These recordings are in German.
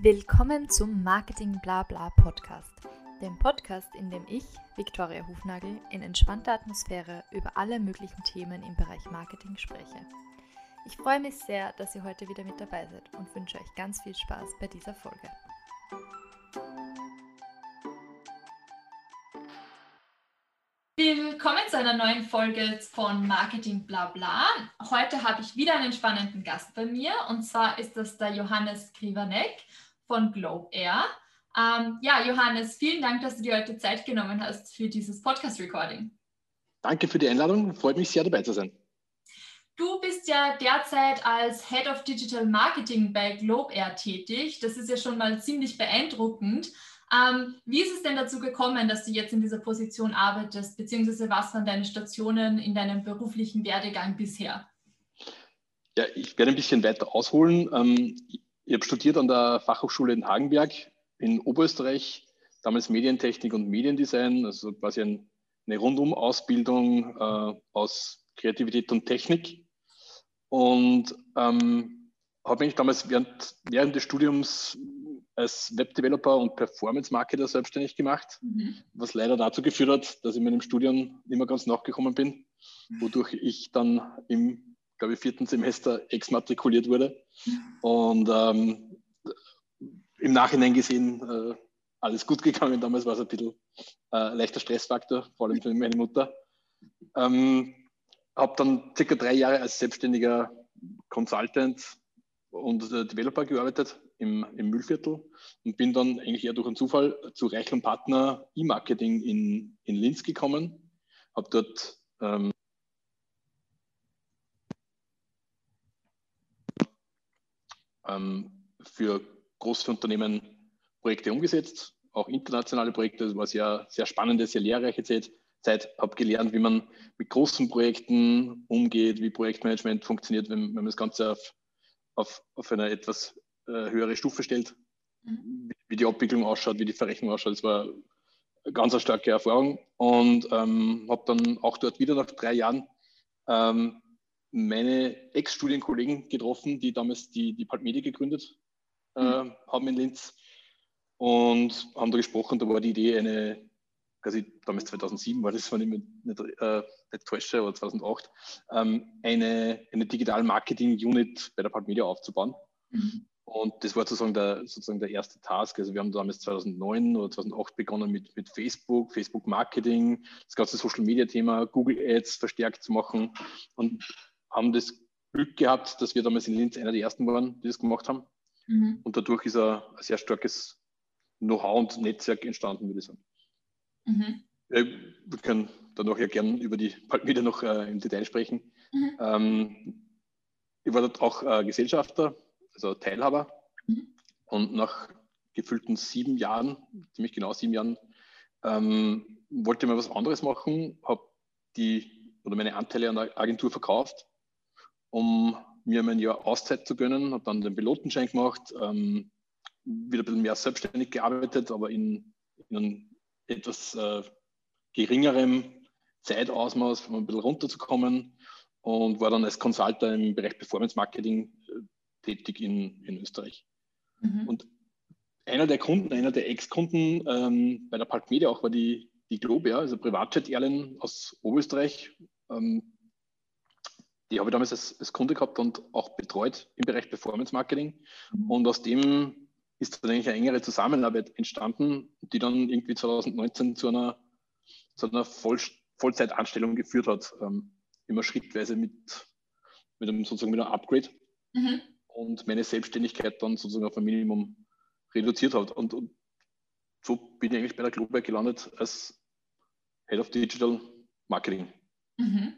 Willkommen zum Marketing Blabla Podcast, dem Podcast, in dem ich, Viktoria Hufnagel, in entspannter Atmosphäre über alle möglichen Themen im Bereich Marketing spreche. Ich freue mich sehr, dass ihr heute wieder mit dabei seid und wünsche euch ganz viel Spaß bei dieser Folge. Willkommen zu einer neuen Folge von Marketing Blabla. Heute habe ich wieder einen spannenden Gast bei mir und zwar ist das der Johannes Krivanek von Globe Air. Ähm, ja, Johannes, vielen Dank, dass du dir heute Zeit genommen hast für dieses Podcast-Recording. Danke für die Einladung, freut mich sehr dabei zu sein. Du bist ja derzeit als Head of Digital Marketing bei Globe Air tätig. Das ist ja schon mal ziemlich beeindruckend. Ähm, wie ist es denn dazu gekommen, dass du jetzt in dieser Position arbeitest, beziehungsweise was waren deine Stationen in deinem beruflichen Werdegang bisher? Ja, ich werde ein bisschen weiter ausholen. Ähm, ich habe studiert an der Fachhochschule in Hagenberg in Oberösterreich, damals Medientechnik und Mediendesign, also quasi ein, eine Rundum-Ausbildung äh, aus Kreativität und Technik. Und ähm, habe mich damals während, während des Studiums als Webdeveloper und Performance-Marketer selbstständig gemacht, mhm. was leider dazu geführt hat, dass ich meinem Studium nicht mehr ganz nachgekommen bin, wodurch ich dann im glaube ich, vierten Semester exmatrikuliert wurde. Und ähm, im Nachhinein gesehen, äh, alles gut gegangen. Damals war es ein bisschen äh, leichter Stressfaktor, vor allem für meine Mutter. Ähm, habe dann circa drei Jahre als selbstständiger Consultant und äh, Developer gearbeitet im, im Müllviertel und bin dann eigentlich eher durch einen Zufall zu Reich und Partner E-Marketing in, in Linz gekommen. Habe dort ähm, ähm, für große Unternehmen Projekte umgesetzt, auch internationale Projekte. Das war sehr, sehr spannende, sehr lehrreiche Zeit. Zeit habe gelernt, wie man mit großen Projekten umgeht, wie Projektmanagement funktioniert, wenn, wenn man das Ganze auf, auf, auf eine etwas äh, höhere Stufe stellt, mhm. wie die Abwicklung ausschaut, wie die Verrechnung ausschaut. Das war eine ganz starke Erfahrung und ähm, habe dann auch dort wieder nach drei Jahren ähm, meine Ex-Studienkollegen getroffen, die damals die, die Palmedi gegründet äh, mhm. haben in Linz und haben da gesprochen. Da war die Idee, eine, quasi damals 2007 war das, wenn ich mich nicht, äh, nicht täusche, oder 2008, ähm, eine, eine Digital-Marketing-Unit bei der Palmedia aufzubauen. Mhm. Und das war sozusagen der, sozusagen der erste Task. Also wir haben damals 2009 oder 2008 begonnen mit, mit Facebook, Facebook Marketing, das ganze Social Media Thema, Google Ads verstärkt zu machen. Und haben das Glück gehabt, dass wir damals in Linz einer der ersten waren, die das gemacht haben. Mhm. Und dadurch ist ein, ein sehr starkes Know-how und Netzwerk entstanden, würde ich sagen. Mhm. Wir können dann auch ja gerne über die wieder noch äh, im Detail sprechen. Mhm. Ähm, ich war dort auch äh, Gesellschafter, also Teilhaber. Mhm. Und nach gefühlten sieben Jahren, ziemlich genau sieben Jahren, ähm, wollte ich mal was anderes machen, habe die oder meine Anteile an der Agentur verkauft um mir mein Jahr Auszeit zu gönnen. Habe dann den Pilotenschein gemacht, ähm, wieder ein bisschen mehr selbstständig gearbeitet, aber in, in einem etwas äh, geringerem Zeitausmaß, um ein bisschen runterzukommen und war dann als Consultant im Bereich Performance Marketing äh, tätig in, in Österreich. Mhm. Und einer der Kunden, einer der Ex-Kunden ähm, bei der Park Media auch war die, die Globia, also Privatjet Airline aus Oberösterreich. Ähm, die habe ich damals als, als, Kunde gehabt und auch betreut im Bereich Performance Marketing. Mhm. Und aus dem ist dann eigentlich eine engere Zusammenarbeit entstanden, die dann irgendwie 2019 zu einer, zu einer Voll, Vollzeitanstellung geführt hat. Ähm, immer schrittweise mit, mit einem sozusagen mit einem Upgrade mhm. und meine Selbstständigkeit dann sozusagen auf ein Minimum reduziert hat. Und, und so bin ich eigentlich bei der Globe gelandet als Head of Digital Marketing. Mhm.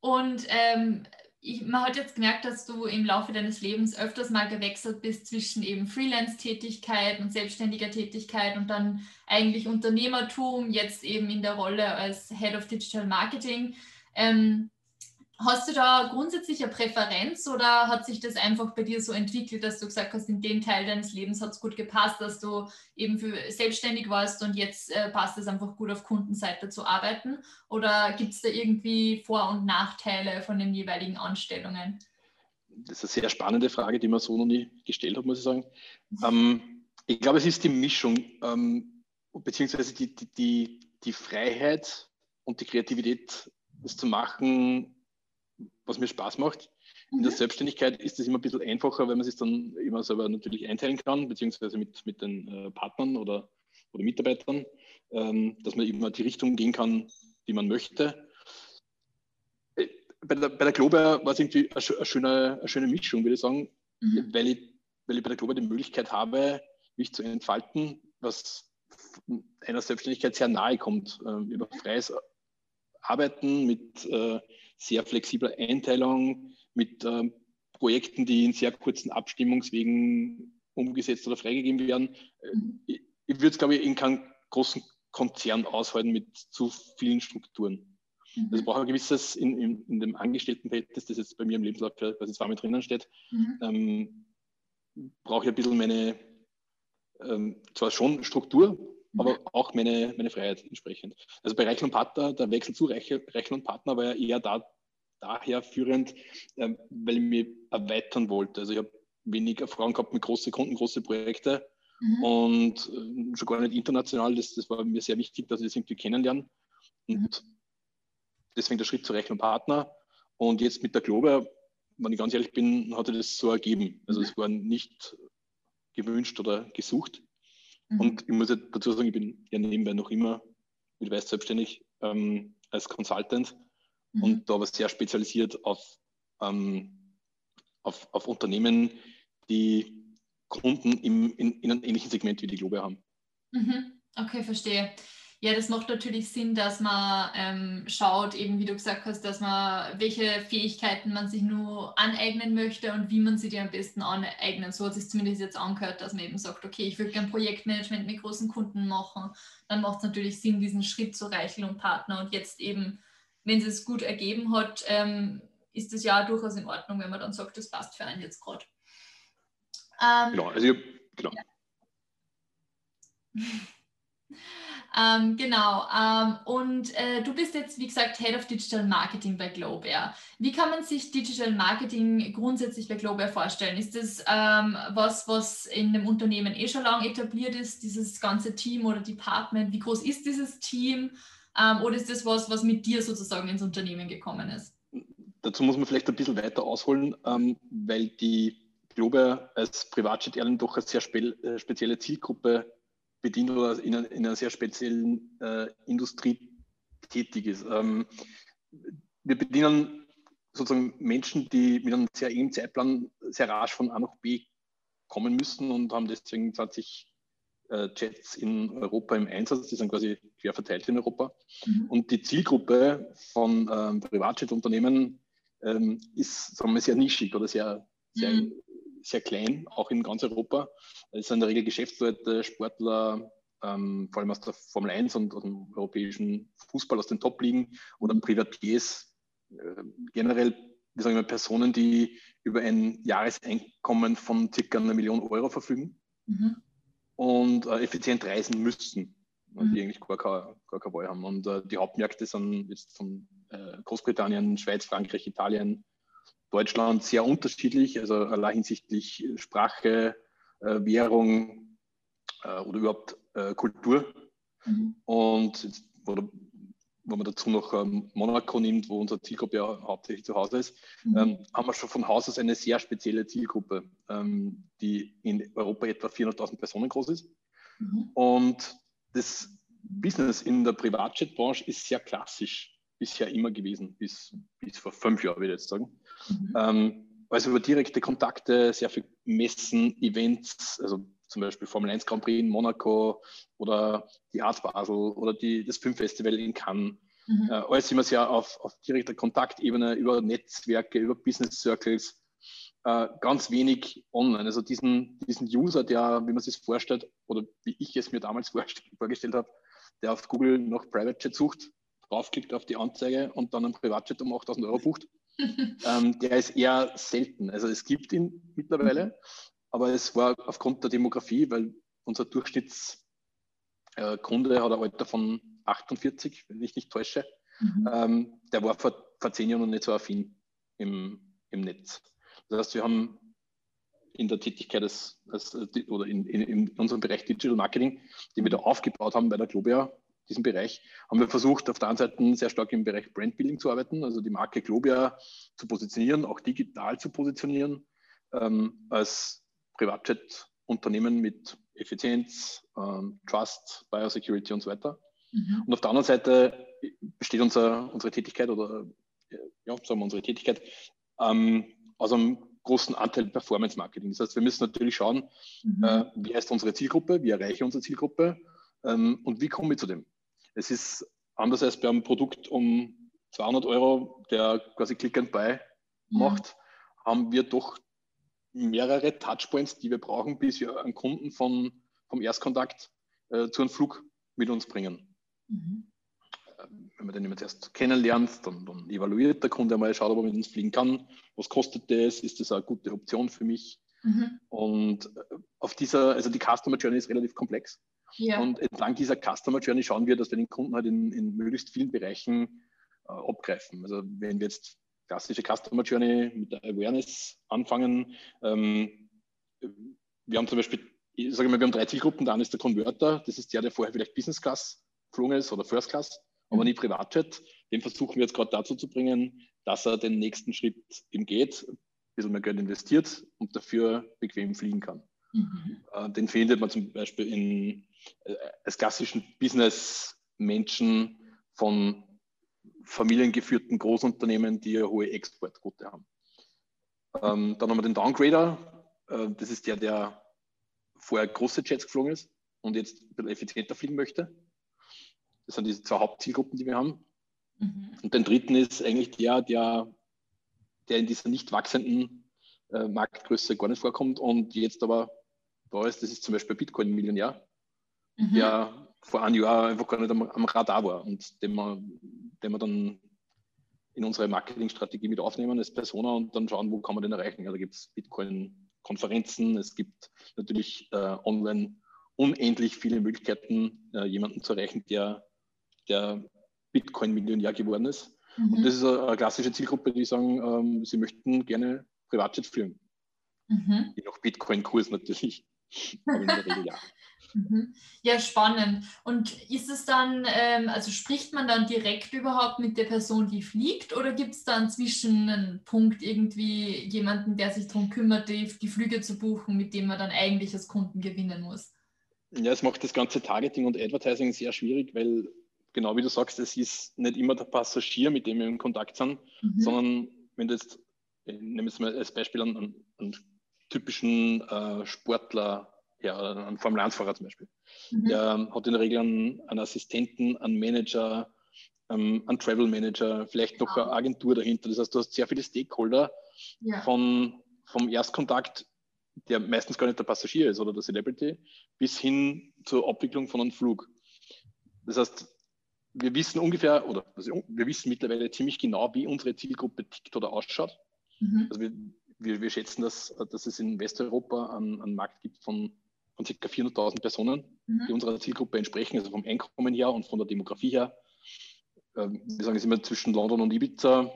Und ähm, ich, man hat jetzt gemerkt, dass du im Laufe deines Lebens öfters mal gewechselt bist zwischen eben Freelance-Tätigkeit und selbstständiger Tätigkeit und dann eigentlich Unternehmertum, jetzt eben in der Rolle als Head of Digital Marketing. Ähm, Hast du da grundsätzlich eine Präferenz oder hat sich das einfach bei dir so entwickelt, dass du gesagt hast, in dem Teil deines Lebens hat es gut gepasst, dass du eben für selbstständig warst und jetzt äh, passt es einfach gut auf Kundenseite zu arbeiten? Oder gibt es da irgendwie Vor- und Nachteile von den jeweiligen Anstellungen? das ist eine sehr spannende Frage, die man so noch nie gestellt hat, muss ich sagen. Ähm, ich glaube, es ist die Mischung, ähm, beziehungsweise die, die, die, die Freiheit und die Kreativität, das zu machen, was mir Spaß macht. In der mhm. Selbstständigkeit ist es immer ein bisschen einfacher, wenn man sich dann immer selber natürlich einteilen kann, beziehungsweise mit, mit den äh, Partnern oder, oder Mitarbeitern, ähm, dass man immer die Richtung gehen kann, die man möchte. Äh, bei der, bei der Globe war es irgendwie eine, eine, schöne, eine schöne Mischung, würde ich sagen, mhm. weil, ich, weil ich bei der Globe die Möglichkeit habe, mich zu entfalten, was einer Selbstständigkeit sehr nahe kommt, äh, über freies Arbeiten mit äh, sehr flexibler Einteilung, mit äh, Projekten, die in sehr kurzen Abstimmungswegen umgesetzt oder freigegeben werden. Mhm. Ich, ich würde es, glaube ich, in keinem großen Konzern aushalten mit zu vielen Strukturen. Mhm. Also brauche ein gewisses in, in, in dem Angestelltenverhältnis, das jetzt bei mir im Lebenslauf quasi zweimal drinnen steht, mhm. ähm, brauche ich ein bisschen meine, ähm, zwar schon Struktur. Aber auch meine, meine Freiheit entsprechend. Also bei Reichel und Partner, der Wechsel zu Reichel, Reichel und Partner war ja eher da, daher führend, ähm, weil ich mich erweitern wollte. Also ich habe wenig Erfahrung gehabt mit großen Kunden, große Projekte mhm. und äh, schon gar nicht international. Das, das war mir sehr wichtig, dass ich das irgendwie kennenlerne. Und mhm. deswegen der Schritt zu Reichel und Partner. Und jetzt mit der Globe, wenn ich ganz ehrlich bin, hatte das so ergeben. Also es war nicht gewünscht oder gesucht. Mhm. Und ich muss dazu sagen, ich bin ja nebenbei noch immer, wie du weißt, selbstständig ähm, als Consultant mhm. und da aber sehr spezialisiert auf, ähm, auf, auf Unternehmen, die Kunden im, in, in einem ähnlichen Segment wie die Globe haben. Mhm. Okay, verstehe. Ja, das macht natürlich Sinn, dass man ähm, schaut, eben wie du gesagt hast, dass man, welche Fähigkeiten man sich nur aneignen möchte und wie man sie dir am besten aneignen. So hat es sich zumindest jetzt angehört, dass man eben sagt, okay, ich würde gerne Projektmanagement mit großen Kunden machen. Dann macht es natürlich Sinn, diesen Schritt zu Reichel und Partner. Und jetzt eben, wenn es gut ergeben hat, ähm, ist es ja durchaus in Ordnung, wenn man dann sagt, das passt für einen jetzt gerade. Ähm, genau, also genau. Ja. Ähm, genau. Ähm, und äh, du bist jetzt, wie gesagt, Head of Digital Marketing bei Globair. Wie kann man sich Digital Marketing grundsätzlich bei Globair vorstellen? Ist das ähm, was, was in dem Unternehmen eh schon lange etabliert ist, dieses ganze Team oder Department? Wie groß ist dieses Team? Ähm, oder ist das was, was mit dir sozusagen ins Unternehmen gekommen ist? Dazu muss man vielleicht ein bisschen weiter ausholen, ähm, weil die Globair als Privatjet-Airline doch eine sehr spe äh, spezielle Zielgruppe bedient oder in, einer, in einer sehr speziellen äh, Industrie tätig ist. Ähm, wir bedienen sozusagen Menschen, die mit einem sehr engen Zeitplan sehr rasch von A nach B kommen müssen und haben deswegen 20 äh, Jets in Europa im Einsatz. Die sind quasi quer verteilt in Europa. Mhm. Und die Zielgruppe von ähm, Privatjet-Unternehmen ähm, ist sagen wir, sehr nischig oder sehr, sehr mhm sehr klein, auch in ganz Europa. Es sind in der Regel Geschäftsleute, Sportler, ähm, vor allem aus der Formel 1 und aus dem europäischen Fußball, aus den Top-Ligen oder Privatiers. Äh, generell, wir sagen immer Personen, die über ein Jahreseinkommen von circa einer Million Euro verfügen mhm. und äh, effizient reisen müssen, mhm. die eigentlich gar, gar, gar keine Wahl haben. Und äh, die Hauptmärkte sind jetzt von äh, Großbritannien, Schweiz, Frankreich, Italien, Deutschland sehr unterschiedlich, also allein hinsichtlich Sprache, äh, Währung äh, oder überhaupt äh, Kultur. Mhm. Und oder, wenn man dazu noch ähm, Monaco nimmt, wo unsere Zielgruppe ja hauptsächlich zu Hause ist, mhm. ähm, haben wir schon von Haus aus eine sehr spezielle Zielgruppe, ähm, die in Europa etwa 400.000 Personen groß ist. Mhm. Und das Business in der Privatjet-Branche ist sehr klassisch bisher immer gewesen, bis, bis vor fünf Jahren, würde ich jetzt sagen. Mhm. Ähm, also über direkte Kontakte, sehr viel Messen, Events, also zum Beispiel Formel 1 Grand Prix in Monaco oder die Art Basel oder die, das Filmfestival in Cannes. Mhm. Äh, alles immer sehr auf, auf direkter Kontaktebene, über Netzwerke, über Business Circles, äh, ganz wenig online. Also diesen, diesen User, der, wie man sich vorstellt, oder wie ich es mir damals vorgestellt habe, der auf Google nach Private Chat sucht, draufklickt auf die Anzeige und dann einen Privatjet um 8000 Euro bucht, ähm, der ist eher selten. Also es gibt ihn mittlerweile, mhm. aber es war aufgrund der Demografie, weil unser Durchschnittskunde äh, hat ein Alter von 48, wenn ich nicht täusche. Mhm. Ähm, der war vor, vor zehn Jahren noch nicht so affin im, im Netz. Das heißt, wir haben in der Tätigkeit des, des oder in, in, in, unserem Bereich Digital Marketing, den wir da aufgebaut haben bei der Globia, diesem Bereich, haben wir versucht, auf der einen Seite sehr stark im Bereich Brandbuilding zu arbeiten, also die Marke Globia zu positionieren, auch digital zu positionieren, ähm, als Privatjet-Unternehmen mit Effizienz, ähm, Trust, Biosecurity und so weiter. Mhm. Und auf der anderen Seite besteht unser, unsere Tätigkeit oder ja, sagen wir unsere Tätigkeit ähm, aus einem großen Anteil Performance Marketing. Das heißt, wir müssen natürlich schauen, mhm. äh, wie heißt unsere Zielgruppe, wie erreiche ich unsere Zielgruppe ähm, und wie kommen wir zu dem. Es ist anders als bei einem Produkt um 200 Euro, der quasi Click and Buy mhm. macht, haben wir doch mehrere Touchpoints, die wir brauchen, bis wir einen Kunden von, vom Erstkontakt äh, zu einem Flug mit uns bringen. Mhm. Wenn man den jemand erst kennenlernt, dann, dann, evaluiert der Kunde einmal, schaut, ob er mit uns fliegen kann, was kostet das, ist das eine gute Option für mich? Mhm. Und äh, auf dieser, also die Customer Journey ist relativ komplex. Ja. Und entlang dieser Customer Journey schauen wir, dass wir den Kunden halt in, in möglichst vielen Bereichen äh, abgreifen. Also wenn wir jetzt klassische Customer Journey mit der Awareness anfangen, ähm, wir haben zum Beispiel, ich sage mal, wir haben drei Zielgruppen. Der eine ist der Converter, das ist der, der vorher vielleicht Business Class geflogen ist oder First Class, aber nie Privatjet. Den versuchen wir jetzt gerade dazu zu bringen, dass er den nächsten Schritt eben geht, ein bisschen mehr Geld investiert und dafür bequem fliegen kann. Mhm. Äh, den findet man zum Beispiel in, äh, als klassischen Business-Menschen von familiengeführten Großunternehmen, die eine hohe Exportquote haben. Ähm, dann haben wir den Downgrader. Äh, das ist der, der vorher große Jets geflogen ist und jetzt ein bisschen effizienter fliegen möchte. Das sind diese zwei Hauptzielgruppen, die wir haben. Mhm. Und den dritten ist eigentlich der, der, der in dieser nicht wachsenden äh, Marktgröße gar nicht vorkommt und jetzt aber da ist. Das ist zum Beispiel Bitcoin-Millionär, mhm. der vor einem Jahr einfach gar nicht am, am Radar war und den wir, den wir dann in unsere Marketingstrategie mit aufnehmen als Persona und dann schauen, wo kann man den erreichen. Ja, da gibt es Bitcoin-Konferenzen, es gibt natürlich äh, online unendlich viele Möglichkeiten, äh, jemanden zu erreichen, der der Bitcoin-Millionär geworden ist. Mhm. Und das ist eine, klassische Zielgruppe, die sagen, ähm, sie möchten gerne Privatjet führen. Mhm. Je nach Bitcoin-Kurs natürlich. Aber in der Regel ja. Mhm. Ja, spannend. Und ist es dann, ähm, also spricht man dann direkt überhaupt mit der Person, die fliegt, oder gibt es dann zwischen einen Punkt irgendwie jemanden, der sich darum kümmert, die, die Flüge zu buchen, mit dem man dann eigentlich als Kunden gewinnen muss? Ja, es macht das ganze Targeting und Advertising sehr schwierig, weil genau wie du sagst, es ist nicht immer der Passagier, mit dem wir in Kontakt sind, mhm. sondern wenn du jetzt, ich nehme jetzt mal als Beispiel einen, einen typischen äh, Sportler, ja, einen Formel-1-Fahrer zum Beispiel, mhm. der hat in der Regel einen, einen Assistenten, einen Manager, ähm, einen Travel Manager, vielleicht noch eine Agentur dahinter. Das heißt, du hast sehr viele Stakeholder ja. von, vom Erstkontakt, der meistens gar nicht der Passagier ist oder der Celebrity, bis hin zur Abwicklung von einem Flug. Das heißt, wir wissen ungefähr, oder also wir wissen mittlerweile ziemlich genau, wie unsere Zielgruppe tickt oder ausschaut. Mhm. Also wir, wir, wir, schätzen, dass, dass es in Westeuropa einen, einen Markt gibt von, von ca. 400.000 Personen, mhm. die unserer Zielgruppe entsprechen, also vom Einkommen her und von der Demografie her. Ähm, wir sagen es immer zwischen London und Ibiza,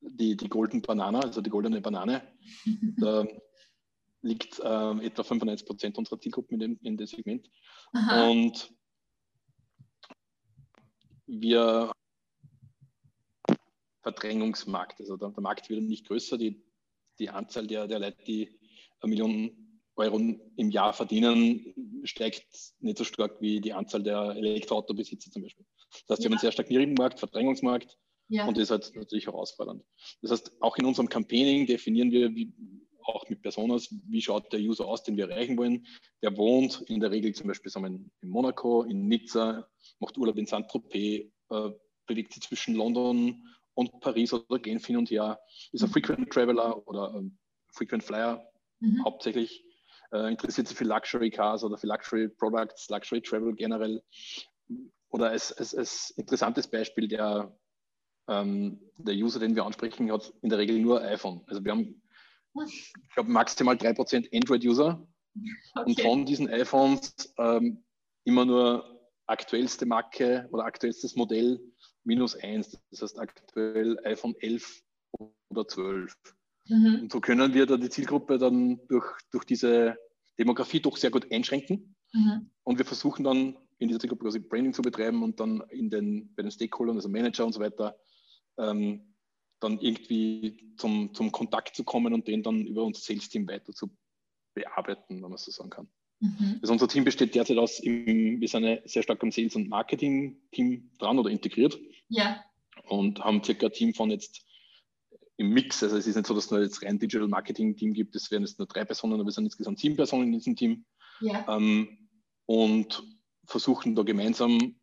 die, die Golden Banana, also die goldene Banane. da liegt äh, etwa 95 Prozent unserer Zielgruppen in dem, in dem Segment. Aha. Und wir Verdrängungsmarkt. Also der, der, Markt wird nicht größer. Die, die Anzahl der, der Leute, die eine Million Euro im Jahr verdienen, steigt nicht so stark wie die Anzahl der Elektroautobesitzer zum Beispiel. Das heißt, ja. wir haben einen sehr starken niedrigen Markt, Verdrängungsmarkt ja. und das ist halt natürlich herausfordernd. Das heißt, auch in unserem Campaigning definieren wir, wie, auch mit Personas, wie schaut der User aus, den wir erreichen wollen. Der wohnt in der Regel zum Beispiel sagen wir, in Monaco, in Nizza, macht Urlaub in Saint-Tropez, äh, bewegt sich zwischen London und Paris oder Genf hin und her, ist ein mhm. Frequent Traveler oder ein Frequent Flyer mhm. hauptsächlich, äh, interessiert sich für Luxury Cars oder für Luxury Products, Luxury Travel generell. Oder als, als, als interessantes Beispiel, der, ähm, der User, den wir ansprechen, hat in der Regel nur iPhone. Also wir haben ich glaube, maximal 3% Android-User. Okay. Und von diesen iPhones ähm, immer nur aktuellste Marke oder aktuellstes Modell minus 1. Das heißt aktuell iPhone 11 oder 12. Mhm. Und so können wir da die Zielgruppe dann durch, durch diese Demografie doch sehr gut einschränken. Mhm. Und wir versuchen dann in dieser Zielgruppe quasi Branding zu betreiben und dann in den, bei den Stakeholdern, also Manager und so weiter, ähm, dann irgendwie zum, zum Kontakt zu kommen und den dann über unser Sales-Team weiter zu bearbeiten, wenn man so sagen kann. Mhm. Also unser Team besteht derzeit aus, im, wir sind sehr stark am Sales- und Marketing-Team dran oder integriert. Ja. Und haben circa ein Team von jetzt im Mix. Also es ist nicht so, dass es nur jetzt rein Digital Marketing Team gibt, es wären jetzt nur drei Personen, aber wir sind insgesamt sieben Personen in diesem Team. Ja. Ähm, und versuchen da gemeinsam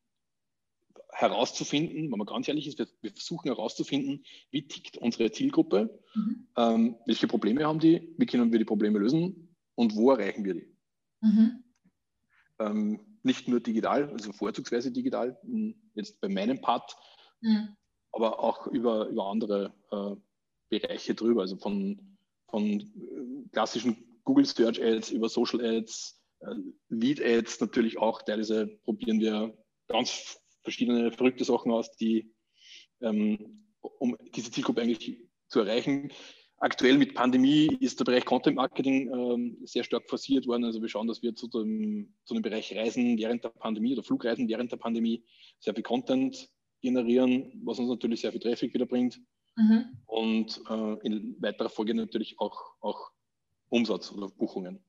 herauszufinden, wenn man ganz ehrlich ist, wir, wir versuchen herauszufinden, wie tickt unsere Zielgruppe, mhm. ähm, welche Probleme haben die, wie können wir die Probleme lösen und wo erreichen wir die. Mhm. Ähm, nicht nur digital, also vorzugsweise digital, jetzt bei meinem Part, mhm. aber auch über, über andere äh, Bereiche drüber, also von, von äh, klassischen Google Search Ads über Social Ads, äh, Lead Ads natürlich auch, teilweise probieren wir ganz verschiedene verrückte Sachen aus, die, ähm, um diese Zielgruppe eigentlich zu erreichen. Aktuell mit Pandemie ist der Bereich Content Marketing ähm, sehr stark forciert worden. Also wir schauen, dass wir zu dem, zu dem Bereich Reisen während der Pandemie oder Flugreisen während der Pandemie sehr viel Content generieren, was uns natürlich sehr viel Traffic wieder bringt. Mhm. Und äh, in weiterer Folge natürlich auch, auch Umsatz oder Buchungen.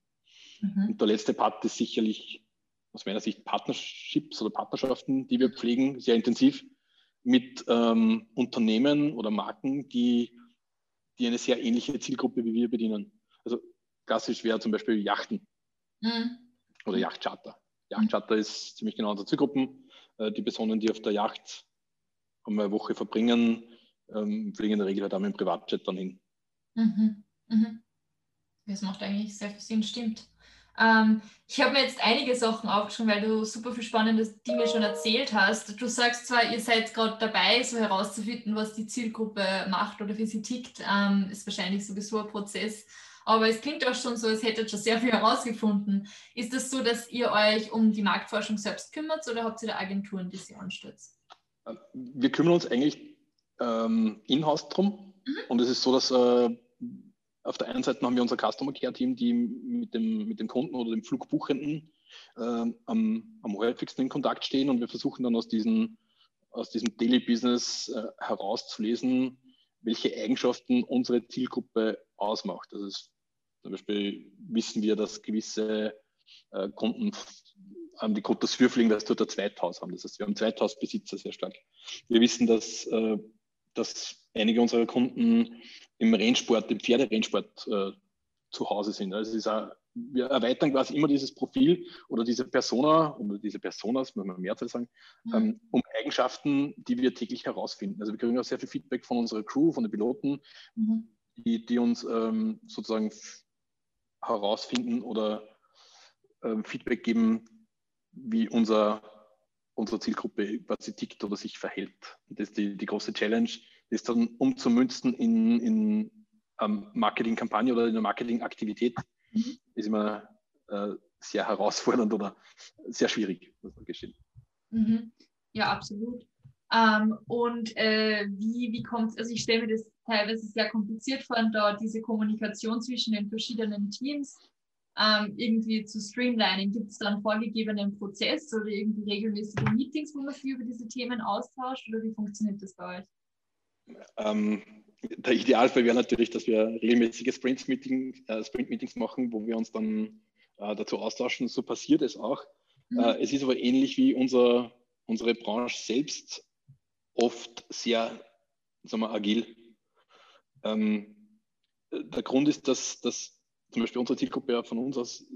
Mhm. Und der letzte Part ist sicherlich aus meiner Sicht Partnerships oder Partnerschaften, die wir pflegen, sehr intensiv mit ähm, Unternehmen oder Marken, die, die eine sehr ähnliche Zielgruppe wie wir bedienen. Also klassisch wäre zum Beispiel Yachten mhm. oder Yachtcharter. Yachtcharter mhm. ist ziemlich genau unsere Zielgruppen. Äh, die Personen, die auf der Yacht einmal eine Woche verbringen, ähm, fliegen in der Regel halt auch mit dem Privatjet dann hin. Mhm. Mhm. Das macht eigentlich sehr viel Sinn, stimmt. Ähm, ich habe mir jetzt einige Sachen aufgeschrieben, weil du super viel spannende Dinge schon erzählt hast. Du sagst zwar, ihr seid gerade dabei, so herauszufinden, was die Zielgruppe macht oder wie sie tickt. Ähm, ist wahrscheinlich sowieso ein Prozess. Aber es klingt auch schon so, als hättet ihr schon sehr viel herausgefunden. Ist es das so, dass ihr euch um die Marktforschung selbst kümmert oder habt ihr da Agenturen, die sie anstützt? Wir kümmern uns eigentlich ähm, in-house drum. Mhm. Und es ist so, dass äh, auf der einen Seite haben wir unser Customer Care Team, die mit dem, mit dem Kunden oder dem Flugbuchenden äh, am, am häufigsten in Kontakt stehen und wir versuchen dann aus, diesen, aus diesem Daily Business äh, herauszulesen, welche Eigenschaften unsere Zielgruppe ausmacht. Das ist zum Beispiel wissen wir, dass gewisse äh, Kunden an die Côte d'Azur fliegen, weil sie dort ein Zweithaus haben. Das heißt, wir haben Zweithausbesitzer sehr stark. Wir wissen, dass, äh, dass einige unserer Kunden im Rennsport, im Pferderennsport äh, zu Hause sind. Also es ist auch, wir erweitern quasi immer dieses Profil oder diese Persona oder diese Personas, muss man Mehrzahl sagen, mhm. ähm, um Eigenschaften, die wir täglich herausfinden. Also wir kriegen auch sehr viel Feedback von unserer Crew, von den Piloten, mhm. die, die, uns ähm, sozusagen herausfinden oder ähm, Feedback geben, wie unser, unsere Zielgruppe quasi tickt oder sich verhält. Und das ist die, die große Challenge, das dann umzumünzen in, in ähm, Marketingkampagne oder in eine Marketingaktivität, mhm. ist immer äh, sehr herausfordernd oder sehr schwierig, muss man gestehen. Mhm. Ja, absolut. Ähm, und äh, wie, wie kommt es, also ich stelle mir das teilweise sehr kompliziert vor, da diese Kommunikation zwischen den verschiedenen Teams ähm, irgendwie zu streamlinen. Gibt es da einen vorgegebenen Prozess oder irgendwie regelmäßige Meetings, wo man sich über diese Themen austauscht oder wie funktioniert das bei euch? Ähm, der Idealfall wäre natürlich, dass wir regelmäßige Sprint-Meetings äh, Sprint machen, wo wir uns dann äh, dazu austauschen. So passiert es auch. Mhm. Äh, es ist aber ähnlich wie unser, unsere Branche selbst oft sehr sagen wir, agil. Ähm, der Grund ist, dass, dass zum Beispiel unsere Zielgruppe ja von uns aus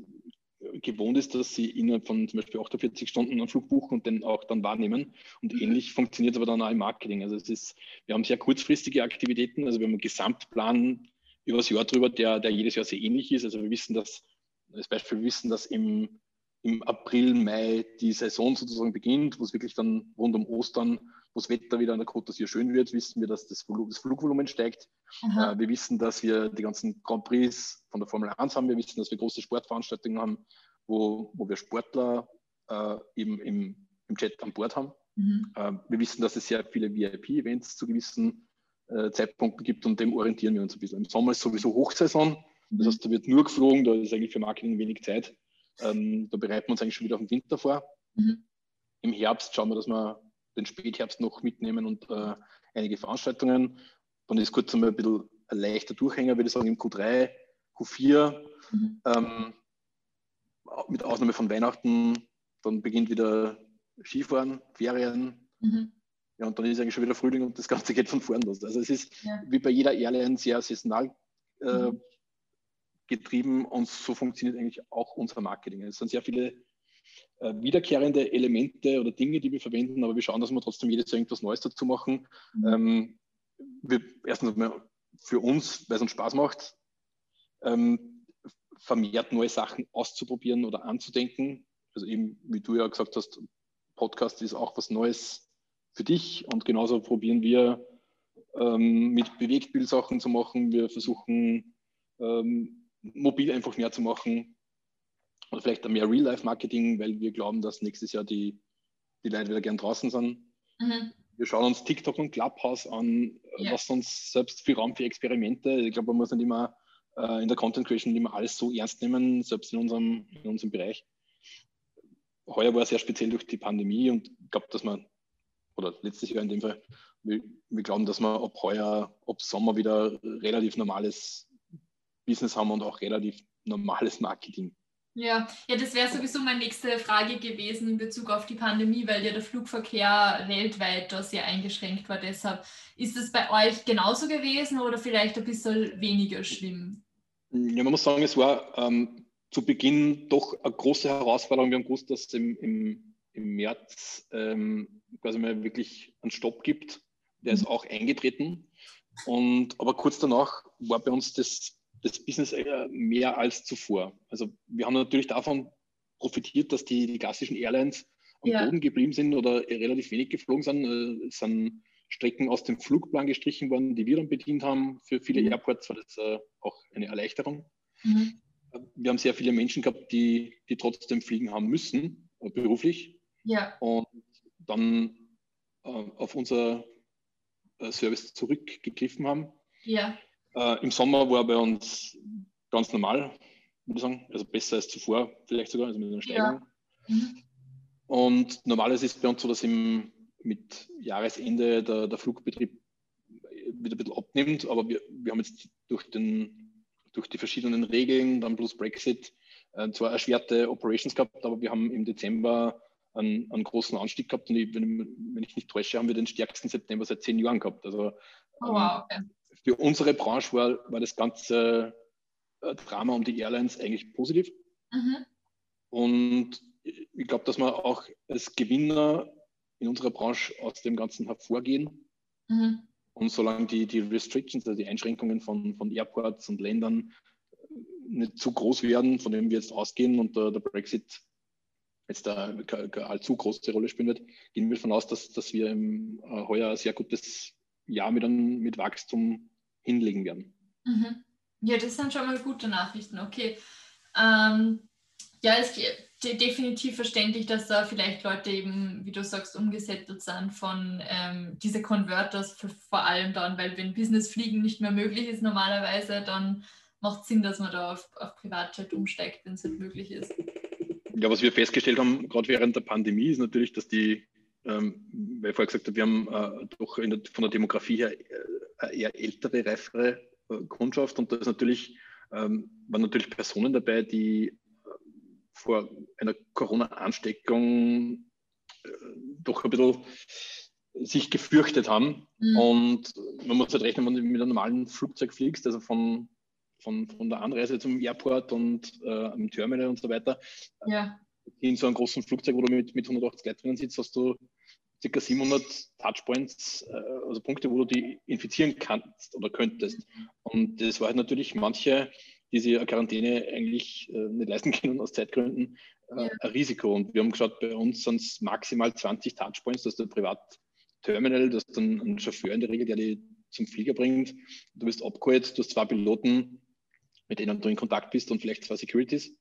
gewohnt ist, dass sie innerhalb von zum Beispiel 48 Stunden einen Flug buchen und den auch dann wahrnehmen. Und mhm. ähnlich funktioniert es aber dann auch im Marketing. Also es ist, wir haben sehr kurzfristige Aktivitäten, also wir haben einen Gesamtplan über das Jahr drüber, der, der jedes Jahr sehr ähnlich ist. Also wir wissen, dass, als Beispiel, wir wissen, dass im, im April, Mai die Saison sozusagen beginnt, wo es wirklich dann rund um Ostern wo das Wetter wieder an der Côte d'Azur schön wird, wissen wir, dass das, Flug, das Flugvolumen steigt. Äh, wir wissen, dass wir die ganzen Grand Prix von der Formel 1 haben. Wir wissen, dass wir große Sportveranstaltungen haben, wo, wo wir Sportler äh, eben im, im Chat an Bord haben. Mhm. Äh, wir wissen, dass es sehr viele VIP-Events zu gewissen äh, Zeitpunkten gibt und dem orientieren wir uns ein bisschen. Im Sommer ist sowieso Hochsaison, das heißt, da wird nur geflogen, da ist eigentlich für Marketing wenig Zeit. Ähm, da bereiten wir uns eigentlich schon wieder auf den Winter vor. Mhm. Im Herbst schauen wir, dass wir den Spätherbst noch mitnehmen und äh, einige Veranstaltungen. Dann ist kurz einmal ein bisschen ein leichter Durchhänger, würde ich sagen, im Q3, Q4. Mhm. Ähm, mit Ausnahme von Weihnachten, dann beginnt wieder Skifahren, Ferien. Mhm. Ja, und dann ist eigentlich schon wieder Frühling und das Ganze geht von vorn los. Also es ist ja. wie bei jeder Airline sehr saisonal äh, mhm. getrieben und so funktioniert eigentlich auch unser Marketing. Es sind sehr viele äh, wiederkehrende Elemente oder Dinge, die wir verwenden, aber wir schauen, dass wir trotzdem jedes Jahr irgendwas Neues dazu machen. Mhm. Ähm, wir, erstens für uns, weil es uns Spaß macht, ähm, vermehrt neue Sachen auszuprobieren oder anzudenken. Also eben, wie du ja gesagt hast, Podcast ist auch was Neues für dich und genauso probieren wir ähm, mit Bewegtbildsachen zu machen. Wir versuchen ähm, mobil einfach mehr zu machen oder vielleicht mehr Real-Life-Marketing, weil wir glauben, dass nächstes Jahr die, die Leute wieder gern draußen sind. Mhm. Wir schauen uns TikTok und Clubhouse an, ja. lassen uns selbst viel Raum für Experimente. Ich glaube, man muss nicht immer äh, in der Content Creation nicht immer alles so ernst nehmen, selbst in unserem, in unserem Bereich. Heuer war sehr speziell durch die Pandemie und ich glaube, dass man, oder letztes Jahr in dem Fall, wir, wir glauben, dass wir ab heuer, ab Sommer wieder relativ normales Business haben und auch relativ normales Marketing. Ja, ja, das wäre sowieso meine nächste Frage gewesen in Bezug auf die Pandemie, weil ja der Flugverkehr weltweit da sehr eingeschränkt war. Deshalb ist es bei euch genauso gewesen oder vielleicht ein bisschen weniger schlimm? Ja, man muss sagen, es war ähm, zu Beginn doch eine große Herausforderung. Wir haben gewusst, dass es im, im, im März ähm, quasi mal wirklich einen Stopp gibt. Der ist mhm. auch eingetreten. Und, aber kurz danach war bei uns das das Business mehr als zuvor. Also wir haben natürlich davon profitiert, dass die, die klassischen Airlines am ja. Boden geblieben sind oder relativ wenig geflogen sind. Äh, es sind Strecken aus dem Flugplan gestrichen worden, die wir dann bedient haben. Für viele mhm. Airports war das äh, auch eine Erleichterung. Mhm. Wir haben sehr viele Menschen gehabt, die, die trotzdem fliegen haben müssen, äh, beruflich. Ja. Und dann auf unser Service zurückgegriffen haben. Ja. Äh, Im Sommer war bei uns ganz normal, würde ich sagen. Also besser als zuvor, vielleicht sogar, also mit einer Steigerung. Ja. Mhm. Und normalerweise ist es bei uns so, dass im, mit Jahresende der, der Flugbetrieb wieder ein bisschen abnimmt, aber wir, wir haben jetzt durch, den, durch die verschiedenen Regeln, dann plus Brexit, äh, zwar erschwerte Operations gehabt, aber wir haben im Dezember einen, einen großen Anstieg gehabt und ich, wenn, wenn, ich nicht täusche, haben wir den stärksten September seit zehn Jahren gehabt. Also oh, wow, okay für unsere Branche war, war das ganze äh, Drama um die Airlines eigentlich positiv. Mhm. Und ich glaube, dass wir auch als Gewinner in unserer Branche aus dem Ganzen hervorgehen. Mhm. Und solange die, die Restrictions, also die Einschränkungen von, von Airports und Ländern nicht zu groß werden, von denen wir jetzt ausgehen und der, der Brexit jetzt da keine allzu große Rolle spielen wird, gehen wir davon aus, dass, dass wir im äh, heuer ein sehr gutes Jahr mit, mit Wachstum hinlegen werden. Mhm. Ja, das sind schon mal gute Nachrichten. Okay. Ähm, ja, es ist definitiv verständlich, dass da vielleicht Leute eben, wie du sagst, umgesettelt sind von ähm, diese Converters, für, vor allem dann, weil wenn Business-Fliegen nicht mehr möglich ist normalerweise, dann macht es Sinn, dass man da auf, auf Privatjet umsteigt, wenn es halt möglich ist. Ja, was wir festgestellt haben, gerade während der Pandemie, ist natürlich, dass die, ähm, weil ich vorher gesagt habe, wir haben äh, doch der, von der Demografie her äh, eine eher ältere, reifere äh, Kundschaft und da ist natürlich, ähm, waren natürlich Personen dabei, die äh, vor einer Corona-Ansteckung äh, doch ein bisschen sich gefürchtet haben. Mhm. Und man muss halt rechnen, wenn du mit einem normalen Flugzeug fliegst, also von, von, von der Anreise zum Airport und äh, am Terminal und so weiter, ja. In so einem großen Flugzeug, wo du mit, mit 180 Leuten drinnen sitzt, hast du ca. 700 Touchpoints, äh, also Punkte, wo du die infizieren kannst oder könntest. Und das war halt natürlich manche, die sich eine Quarantäne eigentlich äh, nicht leisten können aus Zeitgründen, äh, ein Risiko. Und wir haben geschaut, bei uns sind es maximal 20 Touchpoints, das ist der Privatterminal, das ist dann ein Chauffeur in der Regel, der die zum Flieger bringt. Du bist abgeholt, du hast zwei Piloten, mit denen du in Kontakt bist und vielleicht zwei Securities.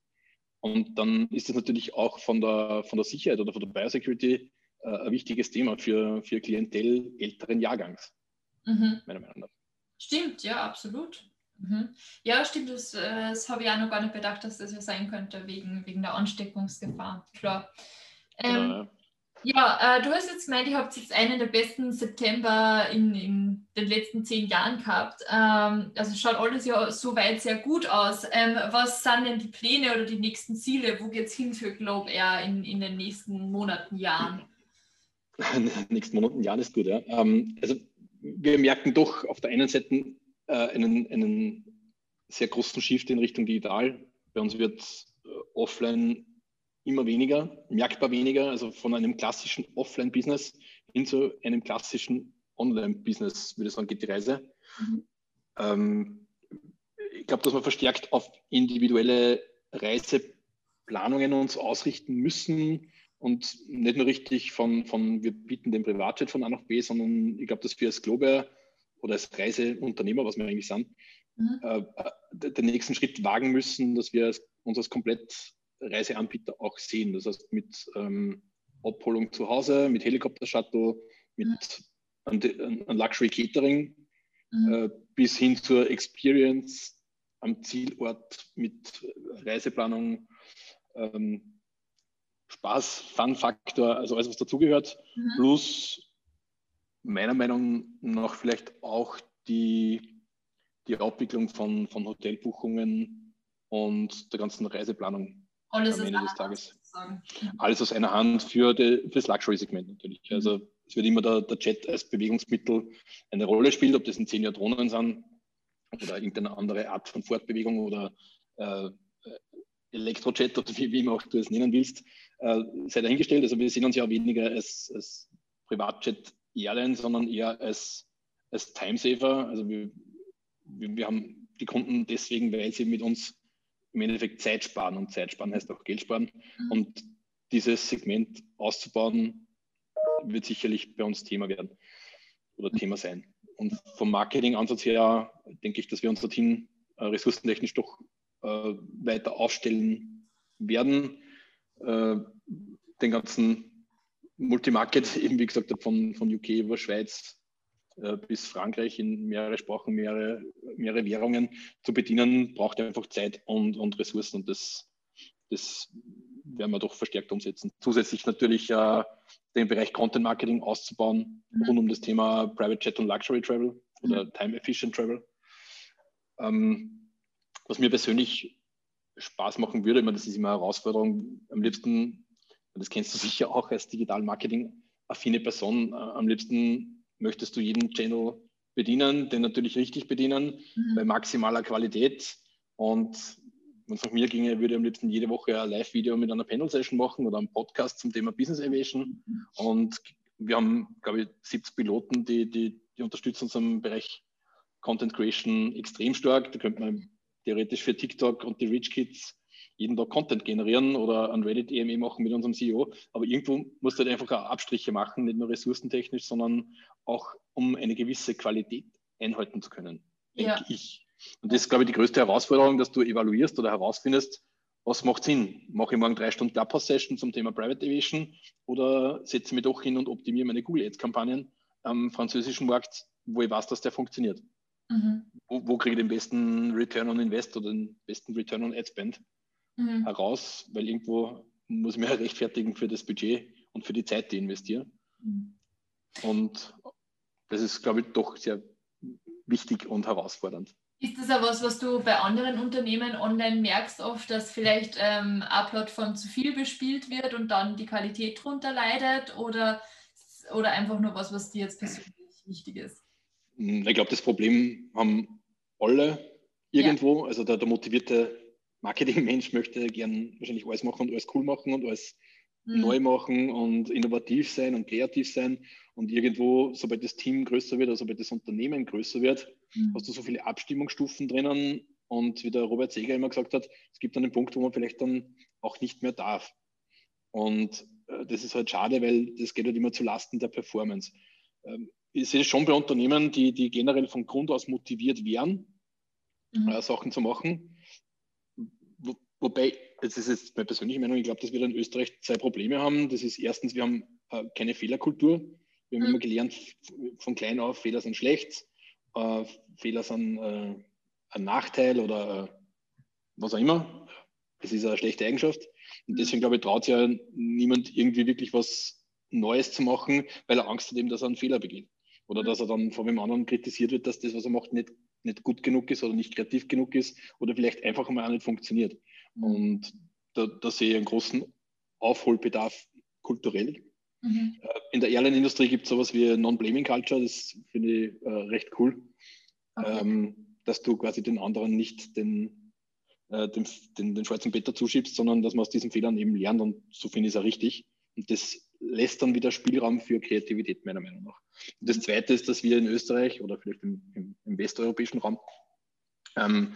Und dann ist das natürlich auch von der, von der Sicherheit oder von der Biosecurity äh, ein wichtiges Thema für, für Klientel älteren Jahrgangs. Mhm. Meiner Meinung nach. Stimmt, ja, absolut. Mhm. Ja, stimmt, das, äh, das habe ich auch noch gar nicht bedacht, dass das ja sein könnte, wegen, wegen der Ansteckungsgefahr. Klar. Ähm, ja, ja äh, du hast jetzt gemeint, ihr habt jetzt einen der besten September in, in den letzten zehn Jahren gehabt. Ähm, also schaut alles ja soweit sehr gut aus. Ähm, was sind denn die Pläne oder die nächsten Ziele? Wo geht es hin für Globe Air in, in den nächsten Monaten, Jahren? nächsten Monaten, Jahren ist gut, ja. Ähm, also wir merken doch auf der einen Seite äh, einen, einen sehr großen Shift in Richtung digital. Bei uns wird äh, offline immer weniger, merkbar weniger, also von einem klassischen Offline-Business hin zu einem klassischen Online-Business, würde ich sagen, geht die Reise. Mhm. Ähm, ich glaube, dass wir verstärkt auf individuelle Reiseplanungen uns ausrichten müssen und nicht nur richtig von, von wir bieten den Privatjet von A nach B, sondern ich glaube, dass wir als Glober oder als Reiseunternehmer, was wir eigentlich sind, mhm. äh, den nächsten Schritt wagen müssen, dass wir uns als komplett Reiseanbieter auch sehen. Das heißt, mit ähm, Abholung zu Hause, mit Helikopter-Shuttle, mit mhm. an, Luxury Catering mhm. äh, bis hin zur Experience am Zielort mit Reiseplanung, ähm, Spaß, Fun-Faktor, also alles, was dazugehört, mhm. plus meiner Meinung nach vielleicht auch die, die Abwicklung von, von Hotelbuchungen und der ganzen Reiseplanung alles am Ende des Tages. Alles aus einer Hand für, die, für das Luxury-Segment natürlich. Mhm. Also es wird immer der, der Jet als Bewegungsmittel eine Rolle spielen, ob das in zehn Jahren Drohnen sind oder irgendeine andere Art von Fortbewegung oder äh, Elektrojet oder wie, wie immer auch du es nennen willst, äh, sei dahingestellt. Also wir sehen uns ja weniger als, als Privatjet Airline, sondern eher als, als Timesaver. Also wir, wir, wir haben die Kunden deswegen, weil sie mit uns im Endeffekt Zeit sparen und Zeit sparen heißt auch Geld sparen. Mhm. Und dieses Segment auszubauen, wird sicherlich bei uns Thema werden oder Thema sein. Und vom Marketing-Ansatz her denke ich, dass wir unser Team äh, ressourcentechnisch doch äh, weiter aufstellen werden. Äh, den ganzen Multimarket, eben wie gesagt, von, von UK über Schweiz bis Frankreich in mehrere Sprachen, mehrere, mehrere Währungen zu bedienen, braucht einfach Zeit und, und Ressourcen und das, das werden wir doch verstärkt umsetzen. Zusätzlich natürlich äh, den Bereich Content Marketing auszubauen mhm. rund um das Thema Private Jet und Luxury Travel oder mhm. Time Efficient Travel. Ähm, was mir persönlich Spaß machen würde, ich meine, das ist immer eine Herausforderung, am liebsten, das kennst du sicher auch als Digital Marketing affine Person, äh, am liebsten möchtest du jeden Channel bedienen, den natürlich richtig bedienen, mhm. bei maximaler Qualität. Und wenn es nach mir ginge, würde ich am liebsten jede Woche ein Live-Video mit einer Panel-Session machen oder einen Podcast zum Thema Business Aviation. Mhm. Und wir haben, glaube ich, 70 Piloten, die, die, die unterstützen uns im Bereich Content Creation extrem stark. Da könnte man theoretisch für TikTok und die Rich Kids jeden Tag Content generieren oder ein Reddit EME machen mit unserem CEO. Aber irgendwo musst du halt einfach auch Abstriche machen, nicht nur ressourcentechnisch, sondern auch um eine gewisse Qualität einhalten zu können, denke ja. ich. Und das ist, glaube ich, die größte Herausforderung, dass du evaluierst oder herausfindest, was macht Sinn? Mache ich morgen drei Stunden Clubhouse-Session zum Thema Private Aviation oder setze ich mich doch hin und optimiere meine Google Ads-Kampagnen am französischen Markt, wo ich weiß, dass der funktioniert? Mhm. Wo, wo, kriege ich den besten Return on Invest oder den besten Return on Ad Spend? Mhm. heraus, weil irgendwo muss ich mich rechtfertigen für das Budget und für die Zeit, die ich investiere. Mhm. Und das ist, glaube ich, doch sehr wichtig und herausfordernd. Ist das auch was, was du bei anderen Unternehmen online merkst, oft, dass vielleicht ähm, eine Plattform zu viel bespielt wird und dann die Qualität darunter leidet oder, oder einfach nur was, was dir jetzt persönlich wichtig ist? Ich glaube, das Problem haben alle irgendwo. Ja. Also der, der motivierte Marketingmensch möchte gern wahrscheinlich alles machen und alles cool machen und alles mhm. neu machen und innovativ sein und kreativ sein. Und irgendwo, sobald das Team größer wird, also sobald das Unternehmen größer wird, mhm. hast du so viele Abstimmungsstufen drinnen. Und wie der Robert Seger immer gesagt hat, es gibt einen Punkt, wo man vielleicht dann auch nicht mehr darf. Und äh, das ist halt schade, weil das geht halt immer zu Lasten der Performance. Ähm, ich sehe es schon bei Unternehmen, die, die generell von Grund aus motiviert wären, mhm. äh, Sachen zu machen, Wobei, das ist jetzt meine persönliche Meinung, ich glaube, dass wir in Österreich zwei Probleme haben. Das ist erstens, wir haben äh, keine Fehlerkultur. Wir haben mhm. immer gelernt, von klein auf, Fehler sind schlecht, äh, Fehler sind äh, ein Nachteil oder äh, was auch immer. Es ist eine schlechte Eigenschaft. Und deswegen glaube ich, traut sich ja niemand irgendwie wirklich was Neues zu machen, weil er Angst hat, eben, dass er einen Fehler begeht. Oder dass er dann von dem anderen kritisiert wird, dass das, was er macht, nicht, nicht gut genug ist oder nicht kreativ genug ist oder vielleicht einfach mal auch nicht funktioniert. Mhm. Und da, da, sehe ich einen großen Aufholbedarf kulturell. Mhm. Äh, in der Airline-Industrie gibt es sowas wie Non-Blaming Culture, das finde ich äh, recht cool, okay. ähm, dass du quasi den anderen nicht den, äh, den, den, den schwarzen Peter zuschiebst, sondern dass man aus diesen Fehlern eben lernt und so finde ich es auch richtig. Und das lässt dann wieder Spielraum für Kreativität, meiner Meinung nach. Und das Zweite ist, dass wir in Österreich oder vielleicht im, im, im westeuropäischen Raum ähm,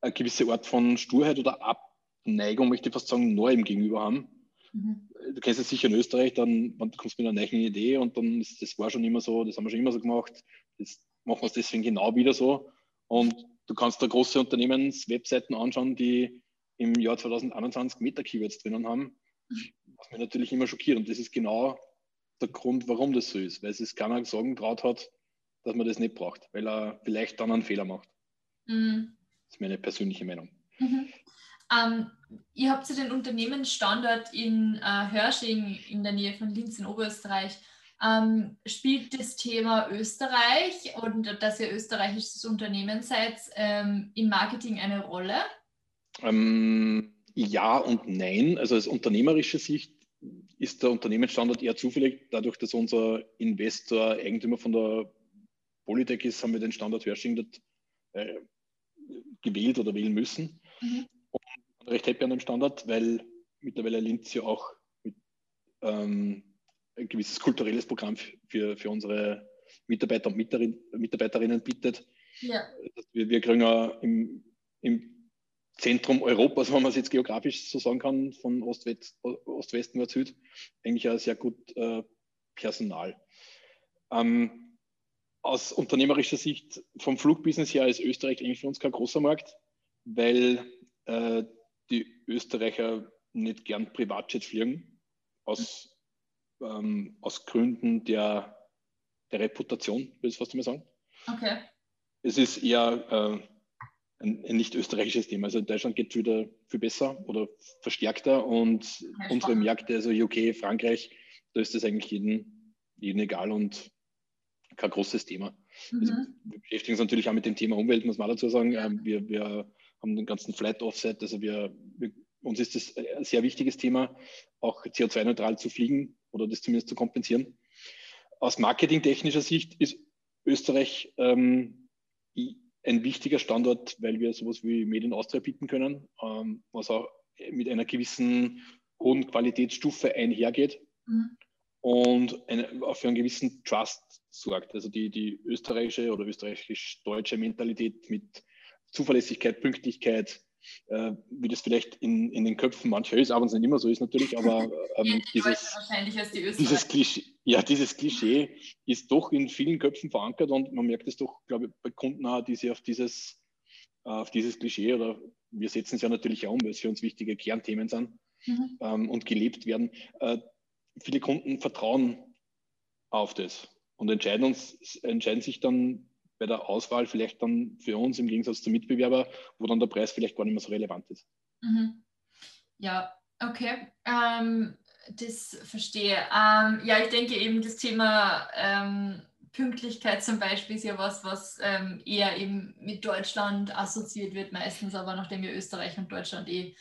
eine gewisse Art von Sturheit oder Abneigung, möchte ich fast sagen, Neuem gegenüber haben. Mhm. Du kennst es sicher in Österreich, dann, dann kommst du mit einer neuen Idee und dann ist das war schon immer so, das haben wir schon immer so gemacht, das machen wir es deswegen genau wieder so. Und du kannst da große Unternehmenswebseiten anschauen, die im Jahr 2021 Meta-Keywords drinnen haben was mich natürlich immer schockiert. Und das ist genau der Grund, warum das so ist, weil es keiner sagen traut hat, dass man das nicht braucht, weil er vielleicht dann einen Fehler macht. Mhm. Das ist meine persönliche Meinung. Mhm. Ähm, ihr habt ja den Unternehmensstandort in äh, Hörsching in der Nähe von Linz in Oberösterreich. Ähm, spielt das Thema Österreich und dass ihr österreichisches Unternehmen seid ähm, im Marketing eine Rolle? Ähm, ja und nein. Also aus unternehmerischer Sicht ist der Unternehmensstandort eher zufällig. Dadurch, dass unser Investor Eigentümer von der Polytech ist, haben wir den Standort Hörsching dort äh, gewählt oder wählen müssen. Mhm. Und recht happy an dem Standort, weil mittlerweile Linz ja auch mit, ähm, ein gewisses kulturelles Programm für, für unsere Mitarbeiter und Mitarbeiterinnen bietet. Ja. Wir, wir kriegen ja im, im Zentrum Europas, wenn man es jetzt geografisch so sagen kann, von Ost-West, Ost-West, Nord-Süd, eigentlich auch sehr gut äh, Personal. Ähm, aus unternehmerischer Sicht vom Flugbusiness her ist Österreich eigentlich für uns kein großer Markt, weil äh, die Österreicher nicht gern Privatjet fliegen, aus, ähm, aus Gründen der, der Reputation, würde ich fast mal sagen. Okay. Es ist eher äh, ein, ein nicht österreichisches Thema. Also in Deutschland geht es wieder viel besser oder verstärkter und ja, unsere Märkte, also UK, Frankreich, da ist das eigentlich jeden, jeden egal und kein großes Thema. Mhm. Also wir beschäftigen uns natürlich auch mit dem Thema Umwelt, muss man dazu sagen. Ähm, wir, wir haben den ganzen Flight Offset, also wir, wir, uns ist das ein sehr wichtiges Thema, auch CO2-neutral zu fliegen oder das zumindest zu kompensieren. Aus marketingtechnischer Sicht ist Österreich ähm, ein wichtiger Standort, weil wir sowas wie Medien Austria bieten können, ähm, was auch mit einer gewissen hohen Qualitätsstufe einhergeht mhm. Und eine, für einen gewissen Trust sorgt. Also die, die österreichische oder österreichisch-deutsche Mentalität mit Zuverlässigkeit, Pünktlichkeit, äh, wie das vielleicht in, in den Köpfen mancher ist, aber es nicht immer so ist natürlich, aber ähm, dieses, dieses, Klischee, ja, dieses Klischee ist doch in vielen Köpfen verankert und man merkt es doch, glaube ich, bei Kunden auch, die sich auf dieses, äh, auf dieses Klischee oder wir setzen es ja natürlich auch um, weil es für uns wichtige Kernthemen sind mhm. ähm, und gelebt werden. Äh, viele Kunden vertrauen auf das und entscheiden, uns, entscheiden sich dann bei der Auswahl vielleicht dann für uns im Gegensatz zum Mitbewerber, wo dann der Preis vielleicht gar nicht mehr so relevant ist. Mhm. Ja, okay. Ähm, das verstehe. Ähm, ja, ich denke eben das Thema ähm, Pünktlichkeit zum Beispiel ist ja was, was ähm, eher eben mit Deutschland assoziiert wird meistens, aber nachdem ja Österreich und Deutschland eh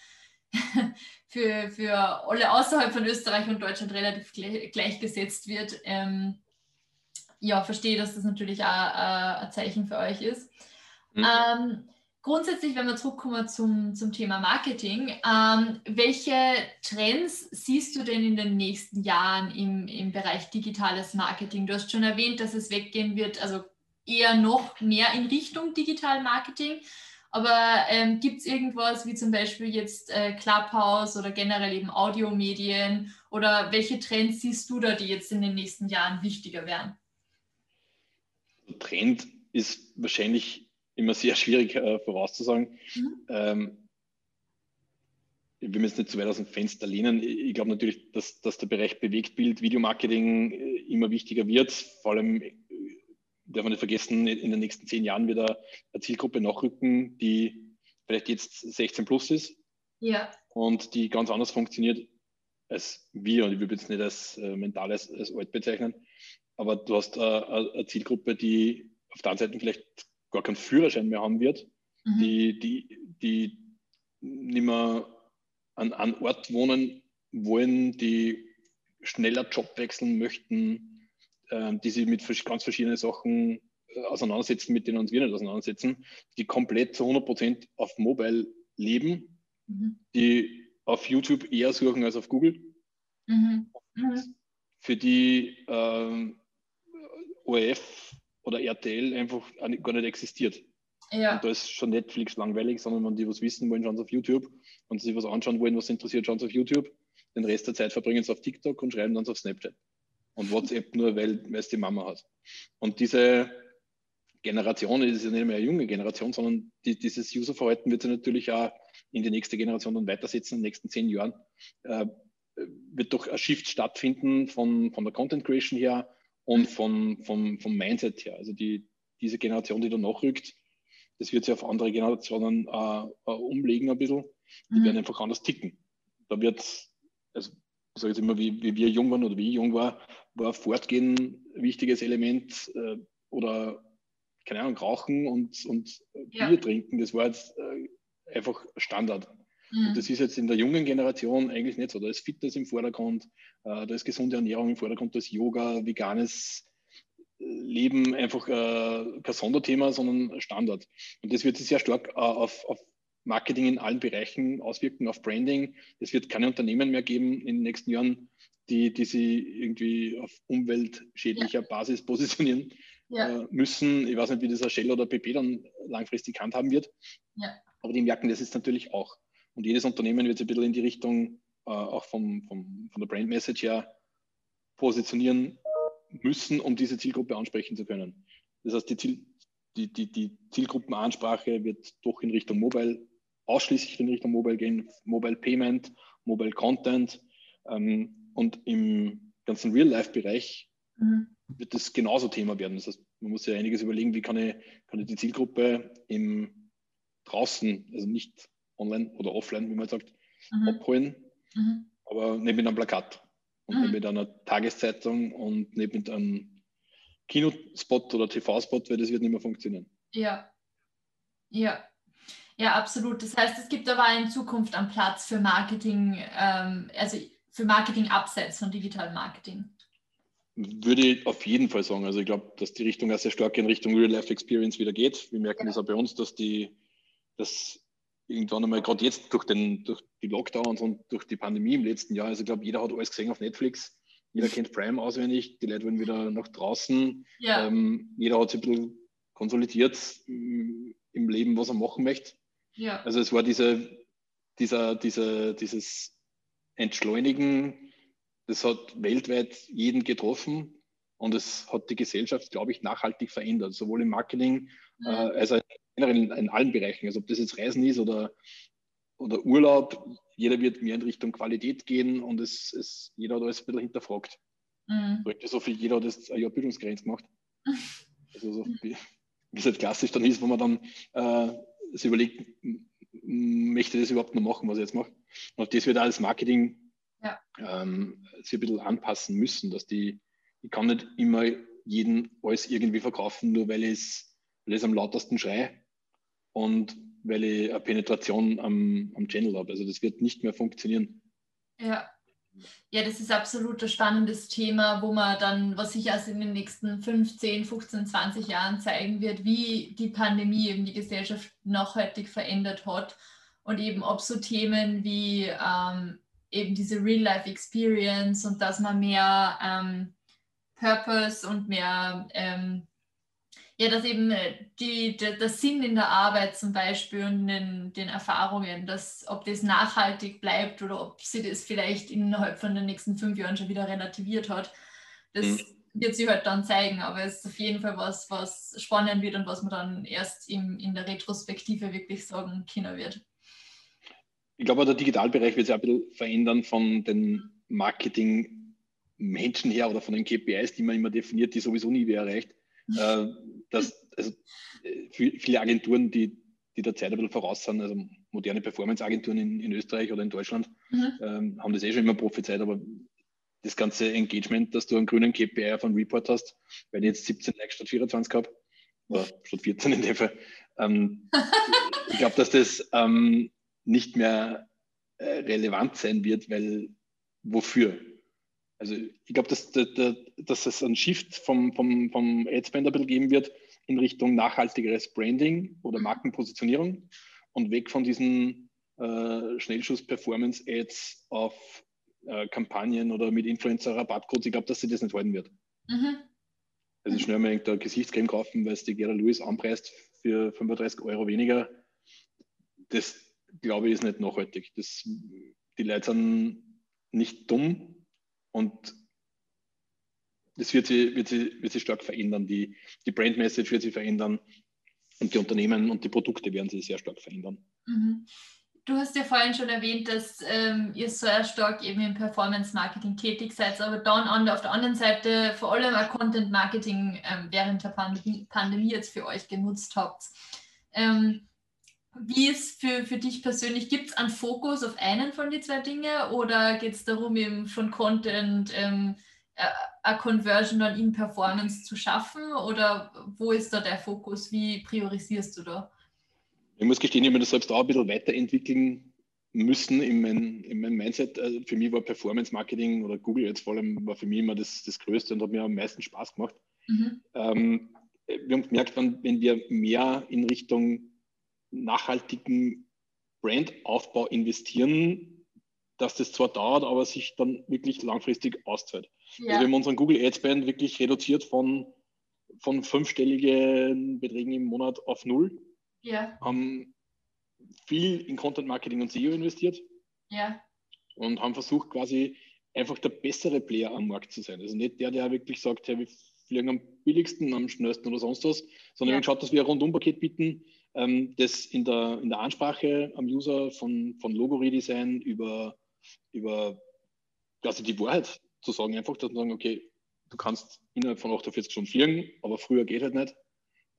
für, für alle außerhalb von Österreich und Deutschland relativ gleichgesetzt wird, ähm, ja, verstehe, dass das natürlich auch äh, ein Zeichen für euch ist. Mhm. Ähm, grundsätzlich, wenn wir zurückkommen zum, zum Thema Marketing, ähm, welche Trends siehst du denn in den nächsten Jahren im, im Bereich digitales Marketing? Du hast schon erwähnt, dass es weggehen wird, also eher noch mehr in Richtung Digital Marketing. Aber ähm, gibt es irgendwas wie zum Beispiel jetzt äh, Clubhouse oder generell eben Audiomedien oder welche Trends siehst du da, die jetzt in den nächsten Jahren wichtiger werden? Trend ist wahrscheinlich immer sehr schwierig äh, vorauszusagen. Mhm. Ähm, ich will mich jetzt nicht zu weit aus dem Fenster lehnen. Ich glaube natürlich, dass, dass der Bereich Bewegtbild, Videomarketing äh, immer wichtiger wird. Vor allem darf man nicht vergessen, in den nächsten zehn Jahren wird eine Zielgruppe nachrücken, die vielleicht jetzt 16 plus ist. Ja. Und die ganz anders funktioniert als wir. Und ich würde jetzt nicht als äh, mental als, als alt bezeichnen. Aber du hast äh, eine Zielgruppe, die auf der einen Seite vielleicht gar keinen Führerschein mehr haben wird, mhm. die, die, die nicht mehr an einem Ort wohnen wollen, die schneller Job wechseln möchten, die sich mit ganz verschiedenen Sachen äh, auseinandersetzen, mit denen uns wir nicht auseinandersetzen, die komplett zu 100 Prozent auf Mobile leben, mhm. die auf YouTube eher suchen als auf Google. Mhm. Mhm. Für die äh, ORF oder RTL einfach gar nicht existiert. Ja. Und da ist schon Netflix langweilig, sondern wenn die was wissen wollen, schauen sie auf YouTube. Wenn sie sich was anschauen wollen, was interessiert, schauen sie auf YouTube. Den Rest der Zeit verbringen sie auf TikTok und schreiben dann auf Snapchat. Und WhatsApp nur, weil, es die Mama hat. Und diese Generation, das ist ja nicht mehr eine junge Generation, sondern die, dieses Userverhalten wird sich natürlich auch in die nächste Generation dann weitersetzen, in den nächsten zehn Jahren. Äh, wird doch ein Shift stattfinden von, von der Content Creation her und von, vom, vom Mindset her. Also die, diese Generation, die da nachrückt, das wird sich auf andere Generationen äh, äh, umlegen ein bisschen. Die mhm. werden einfach anders ticken. Da wird, also ich sage jetzt immer, wie, wie, wir jung waren oder wie ich jung war, war Fortgehen ein wichtiges Element äh, oder keine Ahnung, rauchen und, und ja. Bier trinken, das war jetzt äh, einfach Standard. Mhm. Und das ist jetzt in der jungen Generation eigentlich nicht so. Da ist Fitness im Vordergrund, äh, da ist gesunde Ernährung im Vordergrund, da ist Yoga, veganes Leben einfach äh, kein Sonderthema, sondern Standard. Und das wird sich sehr stark äh, auf, auf Marketing in allen Bereichen auswirken, auf Branding. Es wird keine Unternehmen mehr geben in den nächsten Jahren, die, die sie irgendwie auf umweltschädlicher ja. Basis positionieren ja. äh, müssen. Ich weiß nicht, wie das Shell oder PP dann langfristig handhaben wird. Ja. Aber die merken das jetzt natürlich auch. Und jedes Unternehmen wird sich ein bisschen in die Richtung äh, auch vom, vom, von der Brand Message her positionieren müssen, um diese Zielgruppe ansprechen zu können. Das heißt, die, Ziel, die, die, die Zielgruppenansprache wird doch in Richtung Mobile, ausschließlich in Richtung Mobile gehen, Mobile Payment, Mobile Content ähm, und im ganzen Real-Life-Bereich mhm. wird das genauso Thema werden. Das heißt, man muss ja einiges überlegen, wie kann ich, kann ich die Zielgruppe im draußen, also nicht online oder offline, wie man sagt, mhm. abholen, mhm. aber nicht mit einem Plakat und mhm. nicht mit einer Tageszeitung und nicht mit einem Kinospot oder TV-Spot, weil das wird nicht mehr funktionieren. Ja, ja, ja, absolut. Das heißt, es gibt aber in Zukunft einen Platz für Marketing, ähm, also für Marketing abseits von Digital Marketing. Würde ich auf jeden Fall sagen. Also ich glaube, dass die Richtung auch sehr stark in Richtung Real-Life-Experience wieder geht. Wir merken ja. das auch bei uns, dass die, dass irgendwann einmal, gerade jetzt durch, den, durch die Lockdowns und durch die Pandemie im letzten Jahr, also ich glaube, jeder hat alles gesehen auf Netflix, jeder kennt Prime auswendig, die Leute wollen wieder nach draußen, ja. ähm, jeder hat sich ein bisschen konsolidiert im Leben, was er machen möchte. Ja. Also es war diese, dieser, dieser, dieses Entschleunigen, das hat weltweit jeden getroffen und es hat die Gesellschaft, glaube ich, nachhaltig verändert, sowohl im Marketing mhm. äh, als auch in, in allen Bereichen, also ob das jetzt Reisen ist oder, oder Urlaub, jeder wird mehr in Richtung Qualität gehen und es, es, jeder hat alles ein bisschen hinterfragt. Mhm. So viel, jeder hat jetzt ein Jahr Bildungsgrenze gemacht. Also so, wie, wie es halt klassisch dann ist, wo man dann äh, sich überlegt, möchte ich das überhaupt noch machen, was ich jetzt mache. Und das wird alles Marketing ja. ähm, sich ein bisschen anpassen müssen, dass die, ich kann nicht immer jeden alles irgendwie verkaufen, nur weil ich es am lautesten schreie, und weil ich eine Penetration am, am Channel habe. Also das wird nicht mehr funktionieren. Ja. Ja, das ist absolut ein spannendes Thema, wo man dann, was sich erst in den nächsten 15, 15, 20 Jahren zeigen wird, wie die Pandemie eben die Gesellschaft nachhaltig verändert hat und eben ob so Themen wie ähm, eben diese Real-Life-Experience und dass man mehr ähm, Purpose und mehr ähm, ja, dass eben äh, die, die, der Sinn in der Arbeit zum Beispiel und den, den Erfahrungen, dass, ob das nachhaltig bleibt oder ob sie das vielleicht innerhalb von den nächsten fünf Jahren schon wieder relativiert hat, das mhm. wird sich halt dann zeigen. Aber es ist auf jeden Fall was, was spannend wird und was man dann erst im, in der Retrospektive wirklich sagen können wird. ich glaube, der Digitalbereich wird sich ein bisschen verändern von den Marketing-Menschen her oder von den KPIs, die man immer definiert, die sowieso nie wieder erreicht. äh, dass, also, äh, viele Agenturen, die, die der Zeit ein bisschen voraus sind, also moderne Performance-Agenturen in, in, Österreich oder in Deutschland, mhm. ähm, haben das eh schon immer prophezeit, aber das ganze Engagement, dass du einen grünen KPI einem Report hast, weil ich jetzt 17 Likes statt 24 habe, oder statt 14 in dem Fall, ähm, ich glaube, dass das ähm, nicht mehr äh, relevant sein wird, weil wofür? Also ich glaube, dass, dass, es einen Shift vom, vom, vom Adspend ein bisschen geben wird in Richtung nachhaltigeres Branding oder Markenpositionierung und weg von diesen äh, Schnellschuss-Performance-Ads auf äh, Kampagnen oder mit Influencer-Rabattcodes. Ich glaube, dass sie das nicht halten wird. Mhm. Also schnell mal eine Gesichtscreme kaufen, weil es die Gera Lewis anpreist für 35 Euro weniger. Das glaube ich ist nicht nachhaltig. Das, die Leute sind nicht dumm und das wird sich, wird sich, wird sich stark verändern. Die, die Brand Message wird sich verändern und die Unternehmen und die Produkte werden sich sehr stark verändern. Mhm. Du hast ja vorhin schon erwähnt, dass ähm, ihr sehr stark eben im Performance-Marketing tätig seid, aber dann an, auf der anderen Seite vor allem auch Content-Marketing ähm, während der Pandemie, Pandemie, jetzt für euch genutzt habt. Ähm, wie ist für, für dich persönlich, gibt es einen Fokus auf einen von den zwei Dingen oder geht es darum, eben von Content ähm, eine Conversion dann in Performance zu schaffen oder wo ist da der Fokus? Wie priorisierst du da? Ich muss gestehen, ich habe das selbst auch ein bisschen weiterentwickeln müssen in meinem in mein Mindset. Also für mich war Performance Marketing oder Google jetzt vor allem war für mich immer das, das Größte und hat mir am meisten Spaß gemacht. Mhm. Ähm, wir haben gemerkt, wenn, wenn wir mehr in Richtung nachhaltigen Brandaufbau investieren, dass das zwar dauert, aber sich dann wirklich langfristig auszahlt. Ja. Also wir haben unseren Google Ads Band wirklich reduziert von, von fünfstelligen Beträgen im Monat auf null. Ja. Haben viel in Content Marketing und SEO investiert. Ja. Und haben versucht, quasi einfach der bessere Player am Markt zu sein. Also nicht der, der wirklich sagt, hey, wir fliegen am billigsten, am schnellsten oder sonst was, sondern ja. wir haben geschaut, dass wir ein Rundum-Paket bieten, ähm, das in der, in der Ansprache am User von, von Logo-Redesign über, über quasi die Wahrheit zu sagen, einfach, dass man sagen, okay, du kannst innerhalb von 48 Stunden fliegen, aber früher geht halt nicht.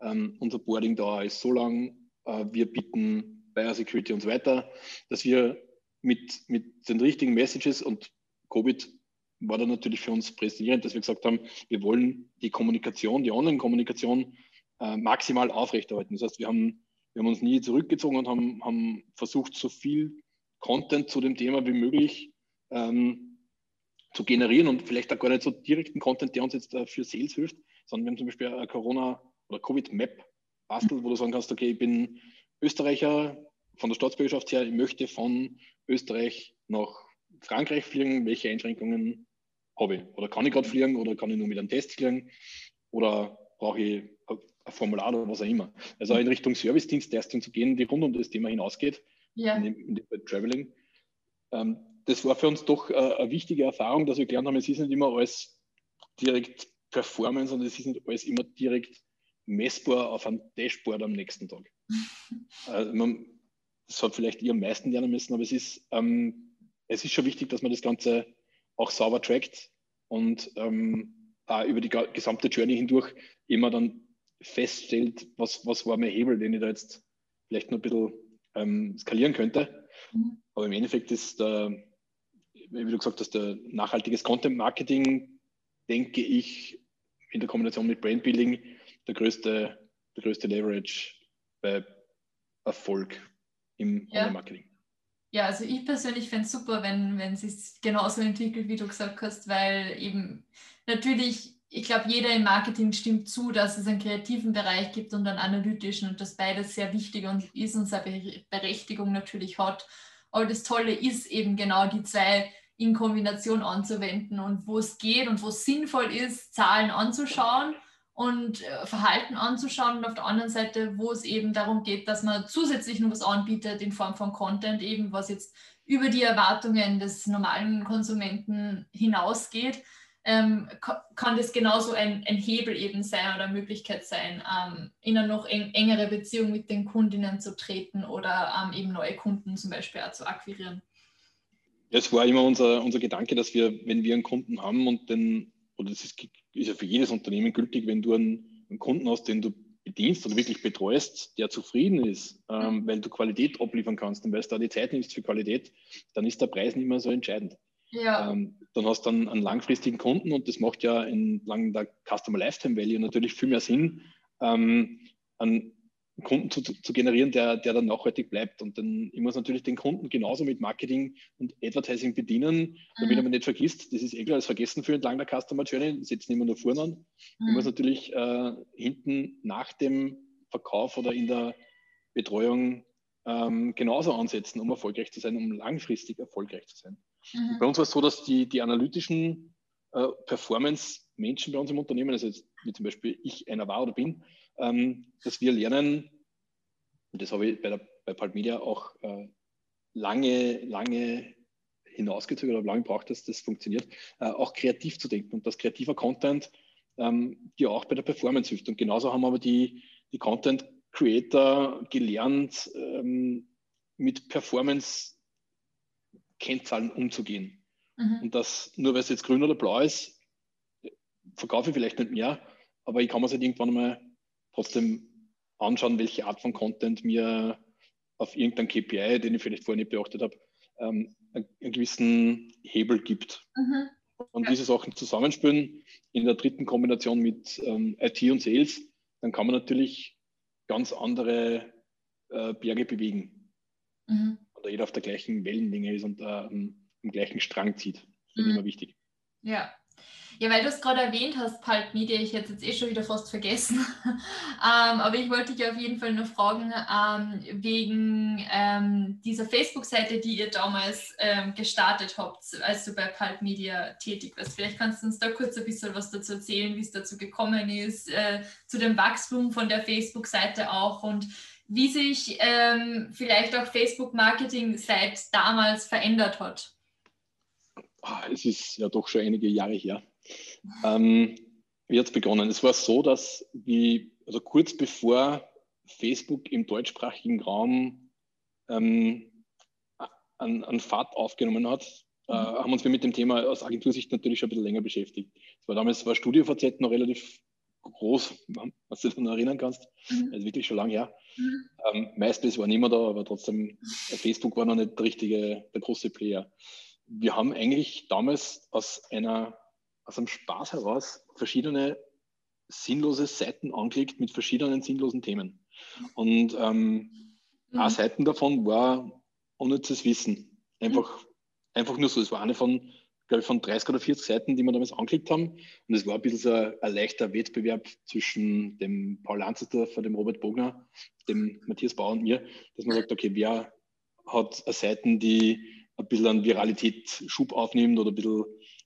Ähm, unser Boarding dauer ist so lang, äh, wir bieten Biosecurity und so weiter, dass wir mit, mit den richtigen Messages und Covid war dann natürlich für uns präsentierend, dass wir gesagt haben, wir wollen die Kommunikation, die Online-Kommunikation äh, maximal aufrechterhalten. Das heißt, wir haben wir haben uns nie zurückgezogen und haben, haben versucht, so viel Content zu dem Thema wie möglich ähm, zu generieren und vielleicht auch gar nicht so direkten Content, der uns jetzt äh, für Sales hilft, sondern wir haben zum Beispiel eine Corona- oder Covid-Map bastelt, wo du sagen kannst, okay, ich bin Österreicher von der Staatsbürgerschaft her, ich möchte von Österreich nach Frankreich fliegen, welche Einschränkungen habe ich? Oder kann ich gerade fliegen oder kann ich nur mit einem Test fliegen? Oder brauche ich Formular oder was auch immer. Also in Richtung Service-Dienstleistung zu gehen, die rund um das Thema hinausgeht, ja. in, dem, in dem Traveling. Ähm, das war für uns doch äh, eine wichtige Erfahrung, dass wir gelernt haben, es ist nicht immer alles direkt Performance und es ist nicht alles immer direkt messbar auf einem Dashboard am nächsten Tag. also man, das hat vielleicht ihr am meisten lernen müssen, aber es ist, ähm, es ist schon wichtig, dass man das Ganze auch sauber trackt und ähm, über die gesamte Journey hindurch immer dann feststellt, was, was war mein Hebel, den ich da jetzt vielleicht noch ein bisschen ähm, skalieren könnte. Mhm. Aber im Endeffekt ist der, wie du gesagt hast, der nachhaltiges Content Marketing, denke ich, in der Kombination mit Brandbuilding der größte, der größte Leverage bei Erfolg im ja. Online-Marketing. Ja, also ich persönlich fände es super, wenn, wenn es sich genauso entwickelt, wie du gesagt hast, weil eben natürlich ich glaube, jeder im Marketing stimmt zu, dass es einen kreativen Bereich gibt und einen analytischen und dass beides sehr wichtig und ist und seine Berechtigung natürlich hat. Aber das Tolle ist eben genau die zwei in Kombination anzuwenden und wo es geht und wo es sinnvoll ist, Zahlen anzuschauen und äh, Verhalten anzuschauen und auf der anderen Seite, wo es eben darum geht, dass man zusätzlich noch was anbietet in Form von Content, eben was jetzt über die Erwartungen des normalen Konsumenten hinausgeht ähm, kann das genauso ein, ein, Hebel eben sein oder Möglichkeit sein, ähm, in eine noch eng, engere Beziehung mit den Kundinnen zu treten oder ähm, eben neue Kunden zum Beispiel auch zu akquirieren. Es war immer unser, unser Gedanke, dass wir, wenn wir einen Kunden haben und den, oder das ist, ist ja für jedes Unternehmen gültig, wenn du einen, einen Kunden hast, den du bedienst oder wirklich betreust, der zufrieden ist, ähm, mhm. weil du Qualität abliefern kannst und weil es da die Zeit nimmst für Qualität, dann ist der Preis nicht mehr so entscheidend. Ja. Ähm, dann hast du dann einen langfristigen Kunden und das macht ja entlang der Customer Lifetime Value natürlich viel mehr Sinn, ähm, einen Kunden zu, zu, generieren, der, der dann nachhaltig bleibt. Und dann ich muss natürlich den Kunden genauso mit Marketing und Advertising bedienen, damit mhm. er mir nicht vergisst, das ist eh klar, das Vergessen für entlang der Customer Journey, setzen immer nur vorne an. Mhm. Ich muss natürlich äh, hinten nach dem Verkauf oder in der Betreuung ähm, genauso ansetzen, um erfolgreich zu sein, um langfristig erfolgreich zu sein. Mhm. Bei uns war es so, dass die, die analytischen äh, Performance-Menschen bei uns im Unternehmen, also jetzt, wie zum Beispiel ich einer war oder bin, ähm, dass wir lernen, und das habe ich bei, der, bei Pulp Media auch äh, lange, lange hinausgezögert oder lange braucht, dass das funktioniert, äh, auch kreativ zu denken und dass kreativer Content ähm, dir auch bei der Performance hilft. Und genauso haben aber die, die Content Creator gelernt, ähm, mit Performance-Kennzahlen umzugehen. Mhm. Und das, nur weil es jetzt grün oder blau ist, verkaufe ich vielleicht nicht mehr, aber ich kann mir es halt irgendwann mal trotzdem anschauen, welche Art von Content mir auf irgendein KPI, den ich vielleicht vorher nicht beachtet habe, ähm, einen, gewissen Hebel gibt. Mhm. Und ja. diese Sachen zusammenspielen in der dritten Kombination mit ähm, IT und Sales, dann kann man natürlich ganz andere äh, Berge bewegen. Mhm. Oder jeder auf der gleichen Wellenlänge ist und äh, am gleichen Strang zieht. Finde ich mhm. immer wichtig. Ja, ja, weil du es gerade erwähnt hast, Pulp Media, ich hätte es jetzt eh schon wieder fast vergessen. ähm, aber ich wollte dich auf jeden Fall noch fragen, ähm, wegen ähm, dieser Facebook-Seite, die ihr damals ähm, gestartet habt, als du bei Pulp Media tätig warst. Vielleicht kannst du uns da kurz ein bisschen was dazu erzählen, wie es dazu gekommen ist, äh, zu dem Wachstum von der Facebook-Seite auch und wie sich ähm, vielleicht auch Facebook-Marketing seit damals verändert hat. Ah, es ist ja doch schon einige Jahre her. Ähm, wie hat es begonnen? Es war so, dass wie, also kurz bevor Facebook im deutschsprachigen Raum ähm, an, an Fahrt aufgenommen hat, äh, mhm. haben uns wir mit dem Thema aus Agentursicht natürlich schon ein bisschen länger beschäftigt. Es war damals war StudioVZ noch relativ groß, was du dich noch erinnern kannst. Mhm. Also wirklich schon lange her. Mhm. Ähm, MySpace war nicht mehr da, aber trotzdem, Facebook war noch nicht der richtige, der große Player. Wir haben eigentlich damals aus einer aus einem Spaß heraus verschiedene sinnlose Seiten angelegt mit verschiedenen sinnlosen Themen. Und ähm, mhm. eine Seite davon war unnützes Wissen. Einfach, mhm. einfach nur so. Es war eine von, glaube ich, von 30 oder 40 Seiten, die wir damals angelegt haben. Und es war ein bisschen so ein, ein leichter Wettbewerb zwischen dem Paul Lanzesdorfer, dem Robert Bogner, dem Matthias Bauer und mir, dass man sagt, okay, wer hat Seiten, die ein bisschen an Viralität Schub aufnimmt oder ein bisschen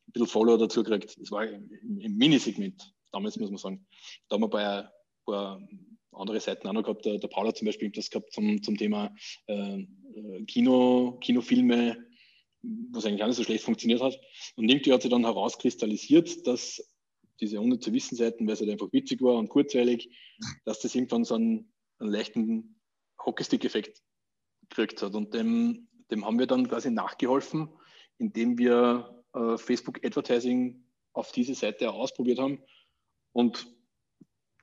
ein bisschen Follower dazu gekriegt. Das war im, im Minisegment, damals muss man sagen. Da haben wir bei ein paar andere Seiten auch noch gehabt. Der, der Paul hat zum Beispiel das gehabt zum, zum Thema äh, äh, Kino, Kinofilme, was eigentlich auch nicht so schlecht funktioniert hat. Und irgendwie hat sich dann herauskristallisiert, dass diese unnütze Wissenseiten, weil es halt einfach witzig war und kurzweilig, dass das irgendwann so einen, einen leichten Hockeystick-Effekt gekriegt hat. Und dem, dem haben wir dann quasi nachgeholfen, indem wir äh, Facebook Advertising auf diese Seite ausprobiert haben. Und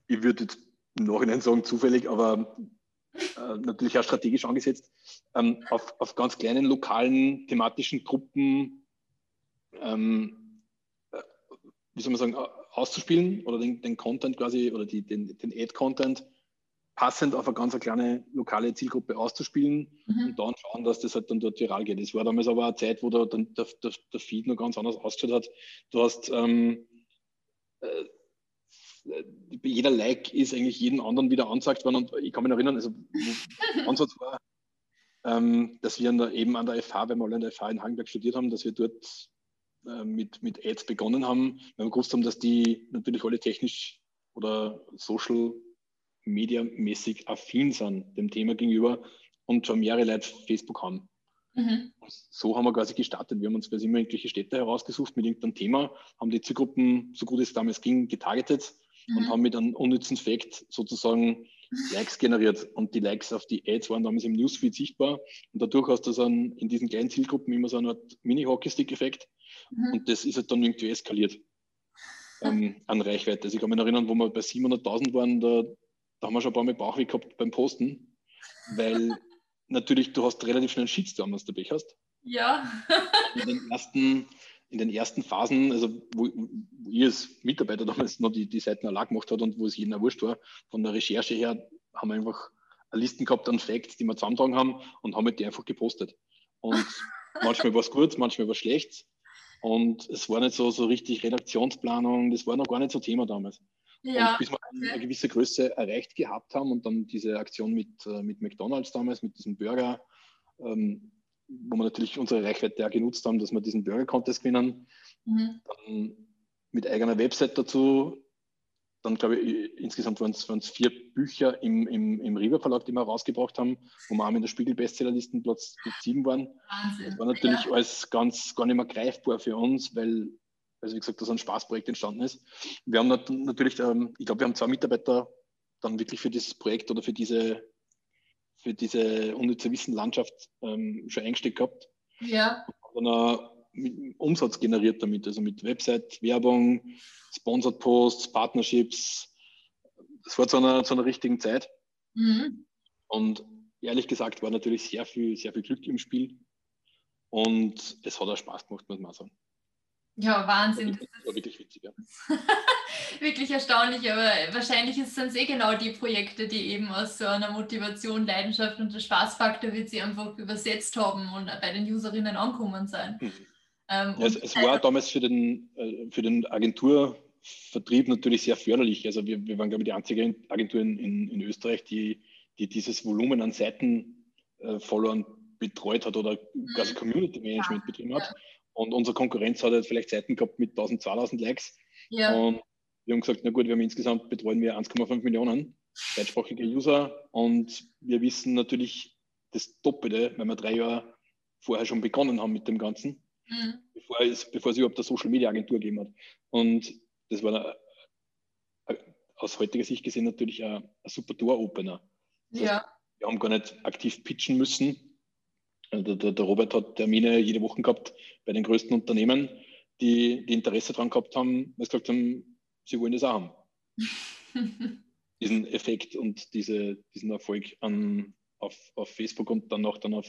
ich würde jetzt im Nachhinein sagen, zufällig, aber äh, natürlich auch strategisch angesetzt, ähm, auf, auf ganz kleinen lokalen thematischen Gruppen, ähm, äh, wie soll man sagen, auszuspielen oder den, den Content quasi oder die, den, den Ad-Content passend auf eine ganz kleine lokale Zielgruppe auszuspielen mhm. und dann schauen, dass das halt dann dort viral geht. Es war damals aber eine Zeit, wo da dann der, der, der, Feed noch ganz anders ausgeschaut hat. Du hast ähm, äh, jeder Like ist eigentlich jeden anderen wieder angezeigt worden und ich kann mich erinnern, also Ansatz war, ähm, dass wir der, eben an der FH, wenn wir alle an der FH in Hagenberg studiert haben, dass wir dort äh, mit, mit Ads begonnen haben, weil wir gewusst haben, dass die natürlich alle technisch oder social mediamäßig affin sind dem Thema gegenüber und schon mehrere Leute Facebook haben. Mhm. So haben wir quasi gestartet. Wir haben uns quasi immer irgendwelche Städte herausgesucht mit irgendeinem Thema, haben die Zielgruppen, so gut es damals ging, getargetet mhm. und haben mit einem unnützen Fact sozusagen Likes generiert. Und die Likes auf die Ads waren damals im Newsfeed sichtbar. Und dadurch hast du dann in diesen kleinen Zielgruppen immer so eine Art Mini-Hockeystick-Effekt. Mhm. Und das ist halt dann irgendwie eskaliert ähm, an Reichweite. Also ich kann mich erinnern, wo wir bei 700.000 waren, da, da haben wir schon ein paar Mal Bauchweh gehabt beim Posten, weil natürlich du hast relativ schnell einen Shitstorm, was du dabei hast. Ja. in, den ersten, in den ersten Phasen, also wo, wo ich als Mitarbeiter damals noch die, die Seiten allein gemacht hat und wo es jedem wurscht war, von der Recherche her haben wir einfach Listen gehabt an Facts, die wir zusammentragen haben und haben die einfach gepostet. Und manchmal war es gut, manchmal war es schlecht. Und es war nicht so, so richtig Redaktionsplanung, das war noch gar nicht so Thema damals. Ja. Und bis wir eine, gewisse Größe erreicht gehabt haben und dann diese Aktion mit, äh, mit McDonalds damals, mit diesem Burger, ähm, wo wir natürlich unsere Reichweite ja genutzt haben, dass wir diesen Burger-Contest gewinnen. Mhm. Dann mit eigener Website dazu. Dann glaube ich, insgesamt waren es vier Bücher im, im, im Riva Verlag, die wir rausgebracht haben, wo wir auch in der Spiegel-Bestsellerlisten Platz 7 waren. Wahnsinn. Das war natürlich ja. alles ganz gar nicht mehr greifbar für uns, weil also wie gesagt, dass ein Spaßprojekt entstanden ist. Wir haben natürlich, ähm, ich glaube, wir haben zwei Mitarbeiter dann wirklich für dieses Projekt oder für diese, für diese unnütze Wissenlandschaft ähm, schon eingesteckt gehabt. Ja. Und dann Umsatz generiert damit, also mit Website, Werbung, Sponsored Posts, Partnerships. Das war zu einer, zu einer richtigen Zeit. Mhm. Und ehrlich gesagt war natürlich sehr viel, sehr viel Glück im Spiel. Und es hat auch Spaß gemacht, muss man sagen. Ja, Wahnsinn. Das war wirklich witzig, ja. wirklich erstaunlich, aber wahrscheinlich ist es eh genau die Projekte, die eben aus so einer Motivation, Leidenschaft und der Spaßfaktor wird sie einfach übersetzt haben und bei den Userinnen ankommen sein. Mhm. Ähm, ja, es, es war damals für den, äh, für den Agenturvertrieb natürlich sehr förderlich. Also wir, wir waren, glaube ich, die einzige Agentur in, in, in Österreich, die, die dieses Volumen an Seitenfollowern äh, betreut hat oder quasi mhm. Community Management ja. betrieben hat. Und unsere Konkurrenz hat halt vielleicht Seiten gehabt mit 1000, 2000 Likes. Ja. Und wir haben gesagt, na gut, wir haben insgesamt betreuen wir 1,5 Millionen deutschsprachige User und wir wissen natürlich das Doppelte, weil wir drei Jahre vorher schon begonnen haben mit dem Ganzen, mhm. bevor, es, bevor es überhaupt eine Social Media Agentur gegeben hat. Und das war eine, aus heutiger Sicht gesehen natürlich ein, ein super Door-Opener. ja. wir haben gar nicht aktiv pitchen müssen, der, der, der, Robert hat Termine jede Woche gehabt bei den größten Unternehmen, die, die Interesse daran gehabt haben, weil sie gesagt haben, sie wollen das auch haben. diesen Effekt und diese, diesen Erfolg an, auf, auf Facebook und dann auch dann auf,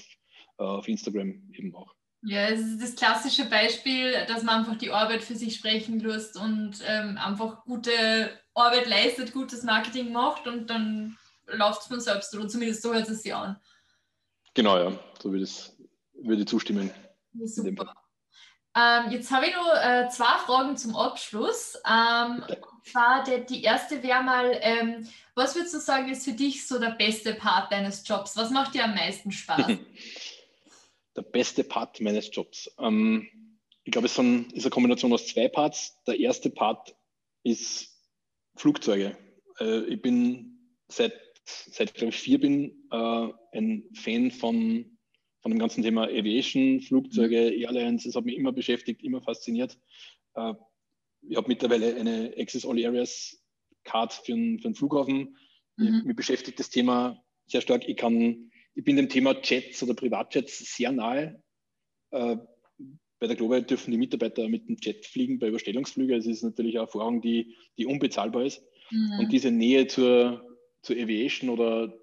uh, auf Instagram eben auch. Ja, es ist das klassische Beispiel, dass man einfach die Arbeit für sich sprechen lässt und ähm, einfach gute Arbeit leistet, gutes Marketing macht und dann läuft es von selbst oder zumindest so hört es sich an. Genau, ja, so würde, es, würde ich zustimmen. Super. Ähm, jetzt habe ich noch äh, zwei Fragen zum Abschluss. Ähm, zwar die, die erste wäre mal, ähm, was würdest du sagen, ist für dich so der beste Part deines Jobs? Was macht dir am meisten Spaß? der beste Part meines Jobs. Ähm, ich glaube, es ist eine Kombination aus zwei Parts. Der erste Part ist Flugzeuge. Äh, ich bin seit seit ich vier bin, äh, ein Fan von, von dem ganzen Thema Aviation, Flugzeuge, mhm. Airlines. Das hat mich immer beschäftigt, immer fasziniert. Äh, ich habe mittlerweile eine Access All Areas Card für, einen, für einen Flughafen. Mhm. Mich beschäftigt das Thema sehr stark. Ich, kann, ich bin dem Thema Jets oder Privatjets sehr nahe. Äh, bei der Global dürfen die Mitarbeiter mit dem Jet fliegen bei Überstellungsflügen. Es ist natürlich eine Erfahrung, die, die unbezahlbar ist. Mhm. Und diese Nähe zur, zur Aviation oder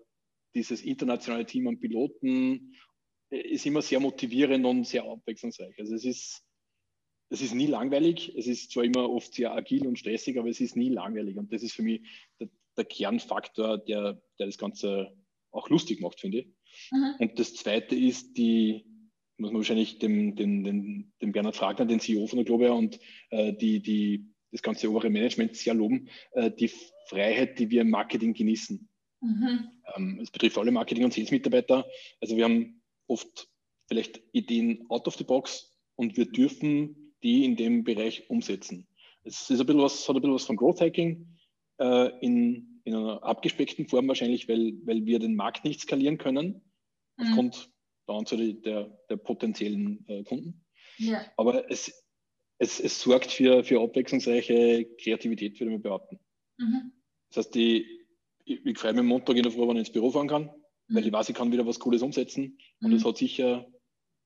dieses internationale Team an Piloten äh, ist immer sehr motivierend und sehr abwechslungsreich. Also es ist, es ist nie langweilig. Es ist zwar immer oft sehr agil und stressig, aber es ist nie langweilig. Und das ist für mich der, der Kernfaktor, der, der das Ganze auch lustig macht, finde ich. Mhm. Und das Zweite ist die, muss man wahrscheinlich dem, dem, dem, dem Bernhard Fragner, den CEO von der Globe und äh, die, die, das ganze obere Management sehr loben, äh, die Freiheit, die wir im Marketing genießen. Mhm. Ähm, es betrifft alle Marketing- und Sales-Mitarbeiter. Also wir haben oft vielleicht Ideen out of the box und wir dürfen die in dem Bereich umsetzen. Es ist ein bisschen was, hat ein bisschen was von Growth Hacking äh, in, in einer abgespeckten Form wahrscheinlich, weil, weil wir den Markt nicht skalieren können, mhm. aufgrund der der, der potenziellen äh, Kunden. Ja. Aber es, es, es sorgt für, für abwechslungsreiche Kreativität, würde ich mal behaupten. Mhm. Das heißt, die, ich, ich freue mich am Montag in der Früh, wenn ich ins Büro fahren kann, mhm. weil ich weiß, ich kann wieder was Cooles umsetzen. Und das mhm. hat sicher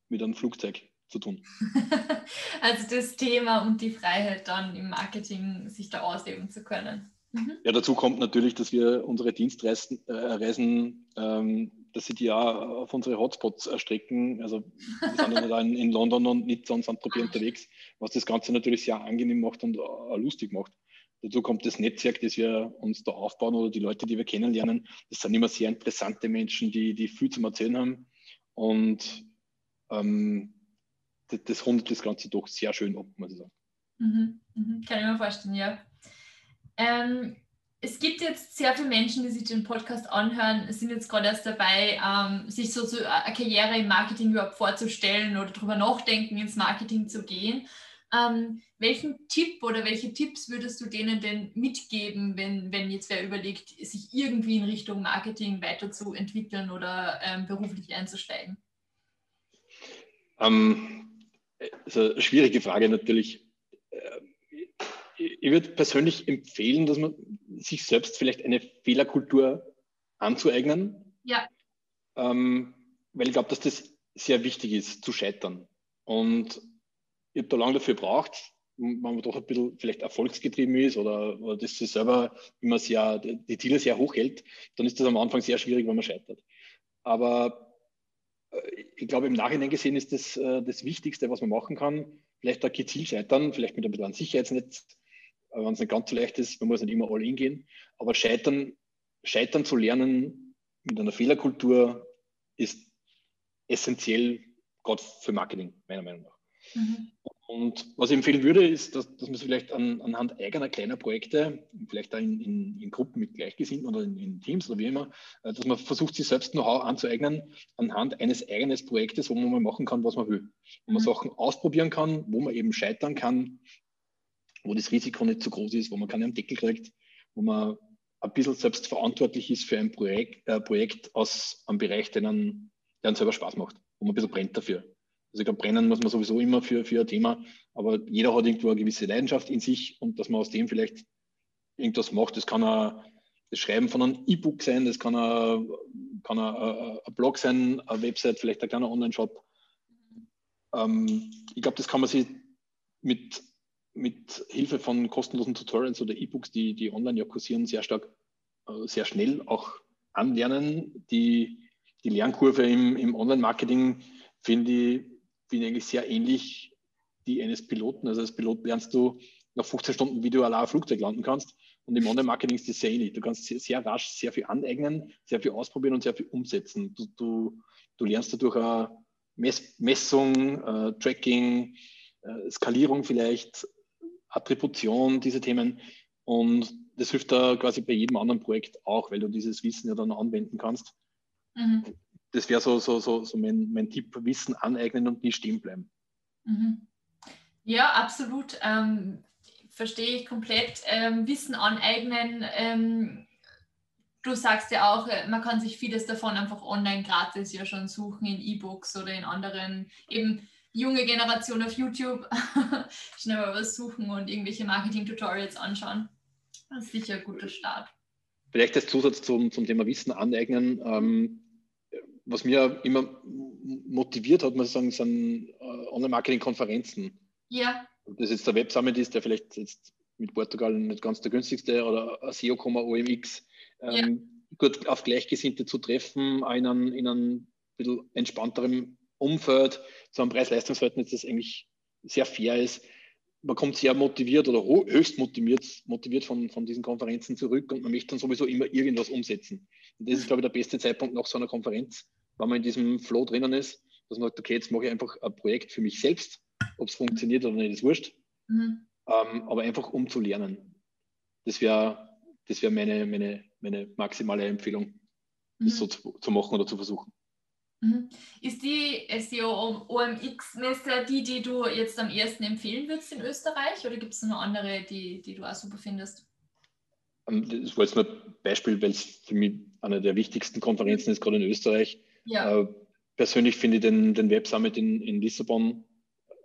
mit einem Flugzeug zu tun. also das Thema und die Freiheit dann im Marketing, sich da ausleben zu können. Mhm. Ja, dazu kommt natürlich, dass wir unsere Dienstreisen, äh, Reisen, ähm, die ja auf unsere Hotspots erstrecken. Also wir sind ja in, in London und Nizza und Saint-Tropez unterwegs, was das Ganze natürlich sehr angenehm macht und äh, lustig macht. Dazu kommt das Netzwerk, das wir uns da aufbauen oder die Leute, die wir kennenlernen. Das sind immer sehr interessante Menschen, die, die viel zum Erzählen haben. Und ähm, das, das rundet das Ganze doch sehr schön ab, muss ich sagen. Mhm, mhm, kann ich mir vorstellen, ja. Ähm, es gibt jetzt sehr viele Menschen, die sich den Podcast anhören, sind jetzt gerade erst dabei, ähm, sich so, so eine Karriere im Marketing überhaupt vorzustellen oder darüber nachdenken, ins Marketing zu gehen. Ähm, welchen Tipp oder welche Tipps würdest du denen denn mitgeben, wenn, wenn jetzt wer überlegt, sich irgendwie in Richtung Marketing weiterzuentwickeln oder ähm, beruflich einzusteigen? Ähm, also schwierige Frage natürlich. Ich würde persönlich empfehlen, dass man sich selbst vielleicht eine Fehlerkultur anzueignen. Ja. Ähm, weil ich glaube, dass das sehr wichtig ist, zu scheitern. Und ich habe da lange dafür gebraucht, wenn man doch ein bisschen vielleicht erfolgsgetrieben ist oder, oder das sich selber immer sehr, die Ziele sehr hoch hält, dann ist das am Anfang sehr schwierig, wenn man scheitert. Aber äh, ich glaube, im Nachhinein gesehen ist das äh, das Wichtigste, was man machen kann. Vielleicht auch gezielt scheitern, vielleicht mit ein bisschen Sicherheitsnetz, wenn es nicht ganz so leicht ist. Man muss nicht immer all in gehen. Aber scheitern, scheitern zu lernen mit einer Fehlerkultur ist essentiell, gerade für Marketing, meiner Meinung nach. Mhm. Und was ich empfehlen würde, ist, dass, dass man vielleicht an, anhand eigener kleiner Projekte, vielleicht in, in, in, Gruppen mit Gleichgesinnten oder in, in, Teams oder wie immer, äh, dass man versucht, sich selbst Know-how anzueignen anhand eines eigenen Projektes, wo man mal machen kann, was man will. Wo man mhm. Sachen ausprobieren kann, wo man eben scheitern kann, wo das Risiko nicht zu groß ist, wo man keinen Deckel kriegt, wo man ein bisschen selbst verantwortlich ist für ein Projekt, äh, Projekt aus einem Bereich, der einem, der einem selber Spaß macht, wo man ein bisschen brennt dafür. Also ich glaube, brennen muss man sowieso immer für, für ein Thema, aber jeder hat irgendwo eine gewisse Leidenschaft in sich und dass man aus dem vielleicht irgendwas macht. Das kann das Schreiben von einem E-Book sein, das kann, ein, kann ein, ein Blog sein, eine Website, vielleicht ein kleiner Online-Shop. Ähm, ich glaube, das kann man sich mit, mit Hilfe von kostenlosen Tutorials oder E-Books, die, die online ja kursieren, sehr stark, äh, sehr schnell auch anlernen. Die, die Lernkurve im, im Online-Marketing finde ich finde eigentlich sehr ähnlich die eines Piloten. Also als Pilot lernst du nach 15 Stunden, wie du allein ein Flugzeug landen kannst. Und im Online-Marketing ist das sehr ähnlich. Du kannst sehr, sehr, rasch sehr viel aneignen, sehr viel ausprobieren und sehr viel umsetzen. Du, du, du lernst dadurch auch Mess Messung, äh, Tracking, äh, Skalierung vielleicht, Attribution, diese Themen. Und das hilft da quasi bei jedem anderen Projekt auch, weil du dieses Wissen ja dann anwenden kannst. Mhm das wäre so, so, so, so mein, mein Tipp, Wissen aneignen und nie stehen bleiben. Mhm. Ja, absolut. Ähm, verstehe ich komplett. Ähm, Wissen aneignen. Ähm, du sagst ja auch, äh, man kann sich vieles davon einfach online gratis ja schon suchen in E-Books oder in anderen, eben junge Generation auf YouTube, schnell mal was suchen und irgendwelche Marketing-Tutorials anschauen. Das ist sicher ein guter Start. Vielleicht als Zusatz zum, zum Thema Wissen aneignen. Ähm, was mir immer motiviert hat, muss ich sagen, sind äh, Online-Marketing-Konferenzen. Ja. Ob das jetzt der Web Summit ist, der vielleicht jetzt mit Portugal nicht ganz der günstigste oder SEO, OMX, ähm, ja. gut auf Gleichgesinnte zu treffen, in einem, in einem bisschen entspannteren Umfeld, zu einem Preis-Leistungs-Verhältnis, das eigentlich sehr fair ist. Man kommt sehr motiviert oder höchst motiviert, motiviert von, von diesen Konferenzen zurück und man möchte dann sowieso immer irgendwas umsetzen. Und das ist, glaube ich, der beste Zeitpunkt nach so einer Konferenz, wenn man in diesem Flow drinnen ist, dass man sagt, okay, jetzt mache ich einfach ein Projekt für mich selbst, ob es funktioniert oder nicht, ist wurscht. Mhm. Ähm, aber einfach um zu lernen. Das wäre das wär meine, meine, meine maximale Empfehlung, mhm. das so zu, zu, machen oder zu versuchen. Mhm. Ist die SEO OMX-Messe die, die du jetzt am ersten empfehlen würdest in Österreich oder gibt es noch andere, die, die du auch super findest? Ähm, das war jetzt nur ein Beispiel, weil es für mich eine der wichtigsten Konferenzen ist, gerade in Österreich. Ja. Äh, persönlich finde ich den, den Web Summit in, in Lissabon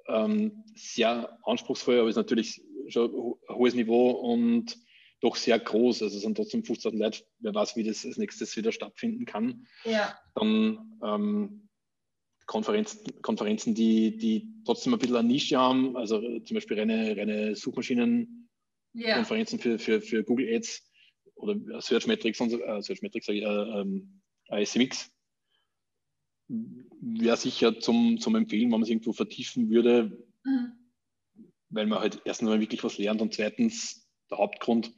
ähm, sehr anspruchsvoll, aber ist natürlich schon ein hohes Niveau und doch sehr groß. Also es sind trotzdem 15.000 Leute. Wer weiß, wie das als nächstes wieder stattfinden kann. Ja. Dann ähm, Konferenzen, Konferenzen die, die trotzdem ein bisschen eine Nische haben, also zum Beispiel reine, reine Suchmaschinen-Konferenzen ja. für, für, für Google Ads oder Searchmetrics und äh, Searchmetrics, sage ich, äh, ähm, SMX wäre sicher zum, zum Empfehlen, wenn man es irgendwo vertiefen würde, mhm. weil man halt erstens mal wirklich was lernt und zweitens der Hauptgrund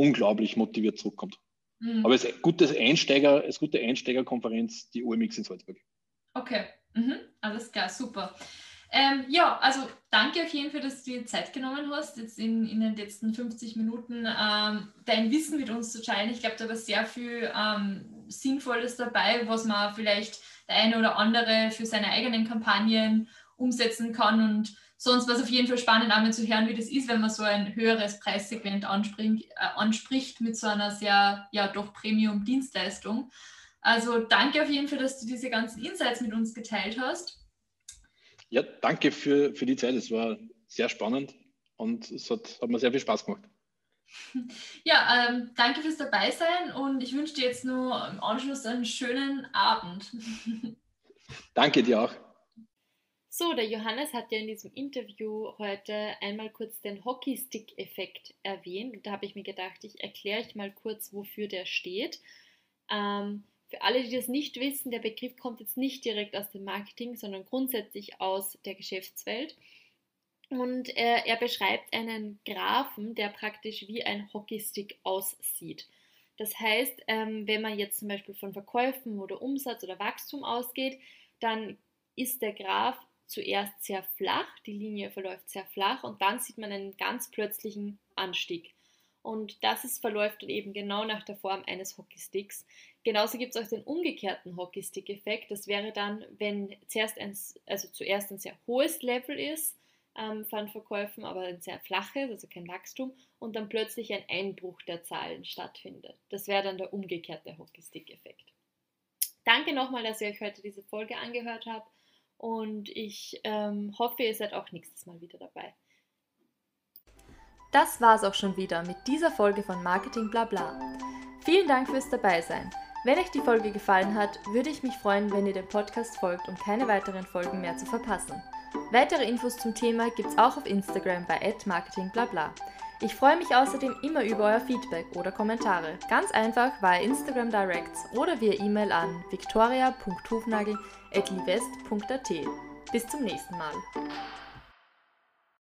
unglaublich motiviert zurückkommt. Mhm. Aber es ist eine gute Einsteiger, es gute Einsteigerkonferenz, die OMX in Salzburg. Okay, mhm. alles klar, super. Ähm, ja, also danke auf jeden Fall, dass du dir Zeit genommen hast, jetzt in, in den letzten 50 Minuten ähm, dein Wissen mit uns zu teilen. Ich glaube, da war sehr viel ähm, Sinnvolles dabei, was man vielleicht der eine oder andere für seine eigenen Kampagnen umsetzen kann und sonst war es auf jeden Fall spannend, einmal zu hören, wie das ist, wenn man so ein höheres Preissegment anspricht, äh, anspricht mit so einer sehr, ja, doch Premium-Dienstleistung. Also danke auf jeden Fall, dass du diese ganzen Insights mit uns geteilt hast. Ja, danke für, für die Zeit. Es war sehr spannend und es hat, hat mir sehr viel Spaß gemacht. Ja, ähm, danke fürs Dabeisein und ich wünsche dir jetzt nur im Anschluss einen schönen Abend. Danke dir auch. So, der Johannes hat ja in diesem Interview heute einmal kurz den Hockeystick-Effekt erwähnt und da habe ich mir gedacht, ich erkläre euch mal kurz, wofür der steht. Ähm, für alle, die das nicht wissen, der Begriff kommt jetzt nicht direkt aus dem Marketing, sondern grundsätzlich aus der Geschäftswelt. Und äh, er beschreibt einen Graphen, der praktisch wie ein Hockeystick aussieht. Das heißt, ähm, wenn man jetzt zum Beispiel von Verkäufen oder Umsatz oder Wachstum ausgeht, dann ist der Graph zuerst sehr flach, die Linie verläuft sehr flach und dann sieht man einen ganz plötzlichen Anstieg. Und das ist, verläuft dann eben genau nach der Form eines Hockeysticks. Genauso gibt es auch den umgekehrten Hockeystick-Effekt. Das wäre dann, wenn zuerst ein, also zuerst ein sehr hohes Level ist ähm, von Verkäufen, aber ein sehr flaches, also kein Wachstum, und dann plötzlich ein Einbruch der Zahlen stattfindet. Das wäre dann der umgekehrte Hockeystick-Effekt. Danke nochmal, dass ihr euch heute diese Folge angehört habt und ich ähm, hoffe, ihr seid auch nächstes Mal wieder dabei. Das war's auch schon wieder mit dieser Folge von Marketing Blabla. Vielen Dank fürs Dabeisein. Wenn euch die Folge gefallen hat, würde ich mich freuen, wenn ihr dem Podcast folgt, um keine weiteren Folgen mehr zu verpassen. Weitere Infos zum Thema gibt's auch auf Instagram bei @marketingblabla. Ich freue mich außerdem immer über euer Feedback oder Kommentare. Ganz einfach via Instagram Directs oder via E-Mail an victoria.hufnagel.livest.at. Bis zum nächsten Mal.